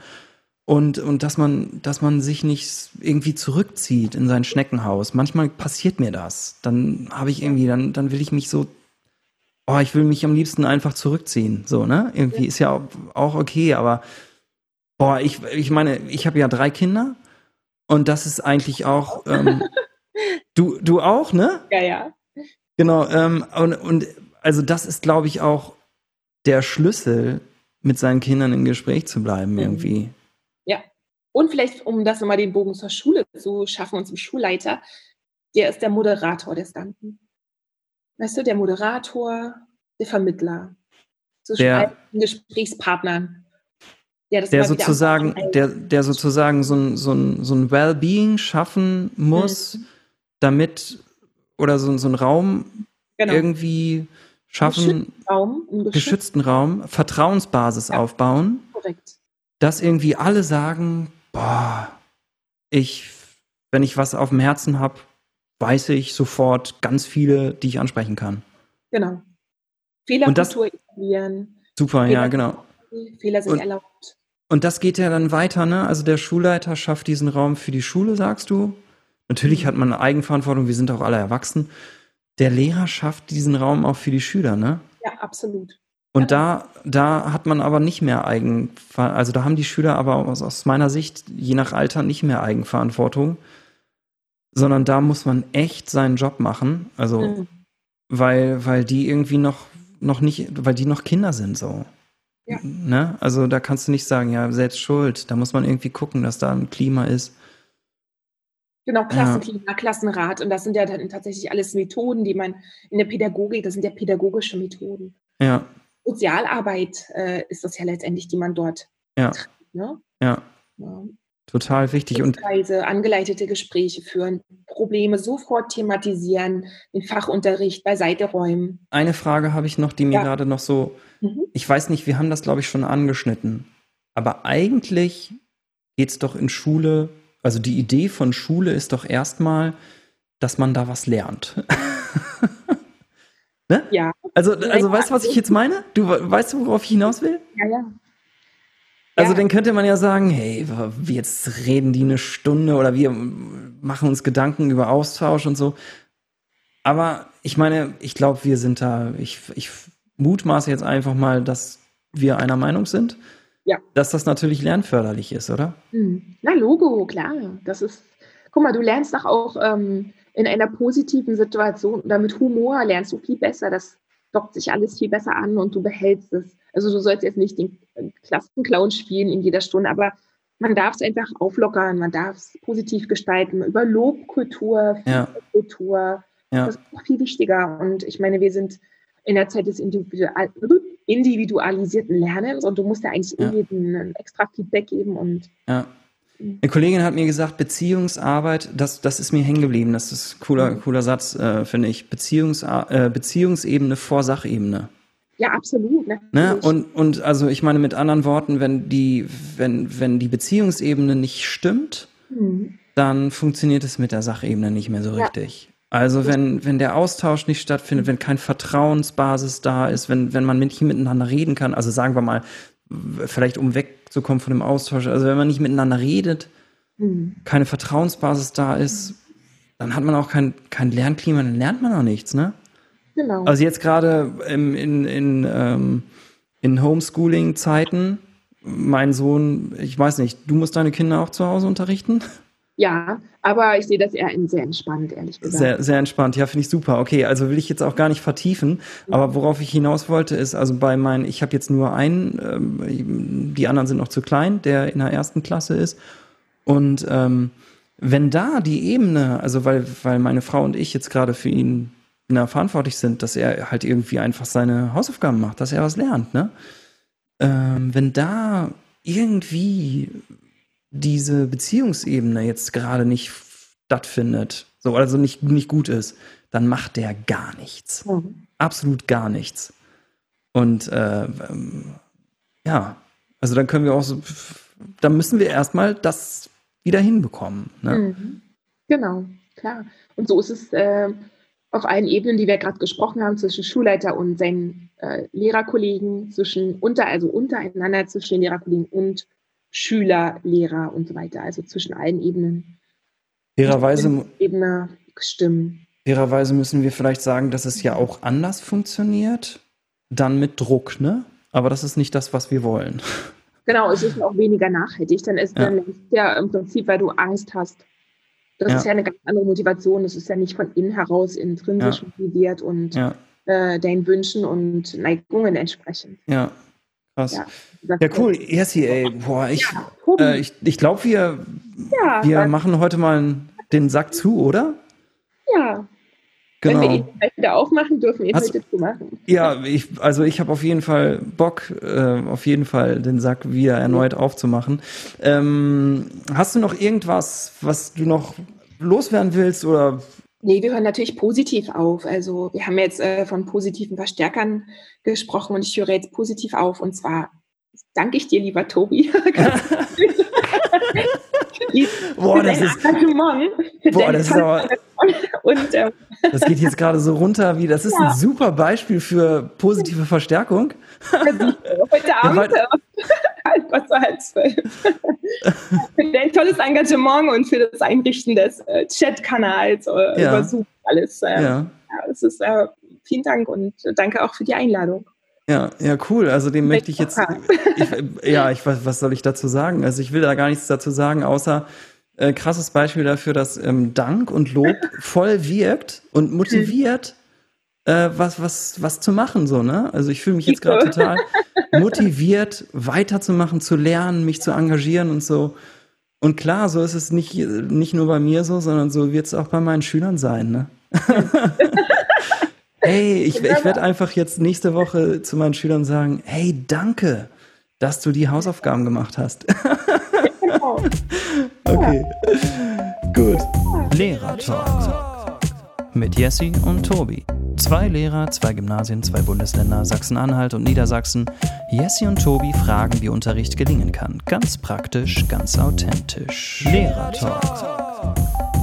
Speaker 1: und, und dass man, dass man sich nicht irgendwie zurückzieht in sein Schneckenhaus. Manchmal passiert mir das. Dann habe ich irgendwie, dann, dann will ich mich so, oh, ich will mich am liebsten einfach zurückziehen. So, ne? Irgendwie ist ja auch okay, aber boah, ich, ich meine, ich habe ja drei Kinder und das ist eigentlich auch, ähm, du, du auch, ne?
Speaker 2: Ja, ja.
Speaker 1: Genau, ähm, und, und also das ist, glaube ich, auch der Schlüssel, mit seinen Kindern im Gespräch zu bleiben, mhm. irgendwie.
Speaker 2: Und vielleicht, um das nochmal den Bogen zur Schule zu schaffen und zum Schulleiter, der ist der Moderator des Ganzen. Weißt du, der Moderator, der Vermittler zwischen der, Gesprächspartnern.
Speaker 1: Der, der sozusagen, der, der sozusagen so ein, so ein, so ein Wellbeing schaffen muss, mhm. damit, oder so, so ein Raum genau. irgendwie schaffen, geschützten Raum, geschützten, geschützten Raum Vertrauensbasis ja. aufbauen. Korrekt. Dass irgendwie alle sagen, boah, ich, wenn ich was auf dem Herzen habe, weiß ich sofort ganz viele, die ich ansprechen kann.
Speaker 2: Genau. Fehlerkultur etablieren.
Speaker 1: Super, Fehler, ja, genau.
Speaker 2: Fehler sind und, erlaubt.
Speaker 1: Und das geht ja dann weiter, ne? Also der Schulleiter schafft diesen Raum für die Schule, sagst du. Natürlich hat man eine Eigenverantwortung, wir sind auch alle erwachsen. Der Lehrer schafft diesen Raum auch für die Schüler, ne?
Speaker 2: Ja, absolut.
Speaker 1: Und da, da hat man aber nicht mehr Eigen, also da haben die Schüler aber aus, aus meiner Sicht, je nach Alter, nicht mehr Eigenverantwortung, sondern da muss man echt seinen Job machen, also, mhm. weil, weil die irgendwie noch, noch nicht, weil die noch Kinder sind, so. Ja. Ne? Also da kannst du nicht sagen, ja, selbst schuld. Da muss man irgendwie gucken, dass da ein Klima ist.
Speaker 2: Genau, Klassenklima, ja. Klassenrat. Und das sind ja dann tatsächlich alles Methoden, die man in der Pädagogik, das sind ja pädagogische Methoden.
Speaker 1: Ja.
Speaker 2: Sozialarbeit äh, ist das ja letztendlich, die man dort
Speaker 1: ja. Trägt, ne? ja. ja. Total wichtig. Und
Speaker 2: Weise, angeleitete Gespräche führen, Probleme sofort thematisieren, den Fachunterricht beiseite räumen.
Speaker 1: Eine Frage habe ich noch, die mir ja. gerade noch so, mhm. ich weiß nicht, wir haben das, glaube ich, schon angeschnitten. Aber eigentlich geht es doch in Schule, also die Idee von Schule ist doch erstmal, dass man da was lernt. ne? Ja. Also, also weißt du, was ich jetzt meine? Du weißt du, worauf ich hinaus will?
Speaker 2: Ja, ja.
Speaker 1: Also ja. dann könnte man ja sagen, hey, jetzt reden die eine Stunde oder wir machen uns Gedanken über Austausch und so. Aber ich meine, ich glaube, wir sind da, ich, ich mutmaße jetzt einfach mal, dass wir einer Meinung sind. Ja. Dass das natürlich lernförderlich ist, oder?
Speaker 2: Hm. Na, Logo, klar. Das ist, guck mal, du lernst doch auch ähm, in einer positiven Situation oder mit Humor lernst du viel besser. Das dockt sich alles viel besser an und du behältst es. Also du sollst jetzt nicht den Klassenclown spielen in jeder Stunde, aber man darf es einfach auflockern, man darf es positiv gestalten, über Lobkultur, ja. Kultur. Ja. Das ist auch viel wichtiger. Und ich meine, wir sind in der Zeit des Individual individualisierten Lernens und du musst ja eigentlich ja. jedem ein extra Feedback geben und
Speaker 1: ja. Eine Kollegin hat mir gesagt, Beziehungsarbeit, das, das ist mir hängen geblieben. Das ist ein cooler, mhm. cooler Satz, äh, finde ich. Beziehungs, äh, Beziehungsebene vor Sachebene.
Speaker 2: Ja, absolut.
Speaker 1: Ne? Und, und also ich meine mit anderen Worten, wenn die, wenn, wenn die Beziehungsebene nicht stimmt, mhm. dann funktioniert es mit der Sachebene nicht mehr so richtig. Ja. Also wenn, wenn der Austausch nicht stattfindet, wenn kein Vertrauensbasis da ist, wenn, wenn man nicht miteinander reden kann, also sagen wir mal, vielleicht um wegzukommen von dem Austausch, also wenn man nicht miteinander redet, mhm. keine Vertrauensbasis da ist, dann hat man auch kein, kein Lernklima, dann lernt man auch nichts, ne? Genau. Also jetzt gerade in, in, in, ähm, in Homeschooling-Zeiten, mein Sohn, ich weiß nicht, du musst deine Kinder auch zu Hause unterrichten?
Speaker 2: Ja, aber ich sehe das eher sehr entspannt, ehrlich gesagt.
Speaker 1: Sehr, sehr entspannt, ja, finde ich super. Okay, also will ich jetzt auch gar nicht vertiefen, mhm. aber worauf ich hinaus wollte, ist, also bei meinen, ich habe jetzt nur einen, ähm, die anderen sind noch zu klein, der in der ersten Klasse ist. Und ähm, wenn da die Ebene, also weil, weil meine Frau und ich jetzt gerade für ihn na, verantwortlich sind, dass er halt irgendwie einfach seine Hausaufgaben macht, dass er was lernt, ne? Ähm, wenn da irgendwie diese Beziehungsebene jetzt gerade nicht stattfindet, so also nicht, nicht gut ist, dann macht der gar nichts. Mhm. Absolut gar nichts. Und äh, ähm, ja, also dann können wir auch so, dann müssen wir erstmal das wieder hinbekommen. Ne? Mhm.
Speaker 2: Genau, klar. Und so ist es äh, auf allen Ebenen, die wir gerade gesprochen haben, zwischen Schulleiter und seinen äh, Lehrerkollegen, zwischen unter, also untereinander zwischen den Lehrerkollegen und Schüler, Lehrer und so weiter, also zwischen allen Ebenen.
Speaker 1: Fairerweise,
Speaker 2: Ebene stimmen.
Speaker 1: fairerweise müssen wir vielleicht sagen, dass es ja auch anders funktioniert, dann mit Druck, ne? Aber das ist nicht das, was wir wollen.
Speaker 2: Genau, es ist auch weniger nachhaltig. Dann ist ja. dann ja im Prinzip, weil du Angst hast. Das ja. ist ja eine ganz andere Motivation. Das ist ja nicht von innen heraus intrinsisch ja. motiviert und äh, deinen Wünschen und Neigungen entsprechend.
Speaker 1: Ja, Krass. Ja, ja cool. Jessi, ey, boah, ich, ja, äh, ich, ich glaube, wir, ja, wir machen heute mal den Sack zu, oder?
Speaker 2: Ja. Genau. Wenn wir ihn vielleicht wieder aufmachen, dürfen wir ihn heute zu machen.
Speaker 1: Ja, ich, also ich habe auf jeden Fall Bock, äh, auf jeden Fall den Sack wieder erneut aufzumachen. Ähm, hast du noch irgendwas, was du noch loswerden willst oder
Speaker 2: Nee, wir hören natürlich positiv auf. Also wir haben jetzt äh, von positiven Verstärkern gesprochen und ich höre jetzt positiv auf. Und zwar danke ich dir, lieber Tobi.
Speaker 1: boah, das ist, boah, das ist aber, und, äh, das geht jetzt gerade so runter, wie das ist ja. ein super Beispiel für positive Verstärkung.
Speaker 2: Heute Abend. Ja, was war halt zwölf. für dein tolles Engagement und für das Einrichten des äh, Chat-Kanals äh, ja. über Zoom alles. Äh, ja. ja, es ist äh, vielen Dank und danke auch für die Einladung.
Speaker 1: Ja, ja, cool. Also dem möchte ich jetzt. Ich, ja, ich was, was soll ich dazu sagen? Also ich will da gar nichts dazu sagen, außer äh, krasses Beispiel dafür, dass ähm, Dank und Lob voll wirkt und motiviert, äh, was, was, was zu machen, so, ne? Also ich fühle mich jetzt gerade total motiviert, weiterzumachen, zu lernen, mich zu engagieren und so. Und klar, so ist es nicht, nicht nur bei mir so, sondern so wird es auch bei meinen Schülern sein, ne? hey, ich, ich werde einfach jetzt nächste Woche zu meinen Schülern sagen, hey, danke, dass du die Hausaufgaben gemacht hast.
Speaker 2: genau. okay. Gut.
Speaker 1: Lehrer-Talk. Mit Jessie und Tobi. Zwei Lehrer, zwei Gymnasien, zwei Bundesländer, Sachsen-Anhalt und Niedersachsen. Jessie und Tobi fragen, wie Unterricht gelingen kann. Ganz praktisch, ganz authentisch. Lehrer-Talk.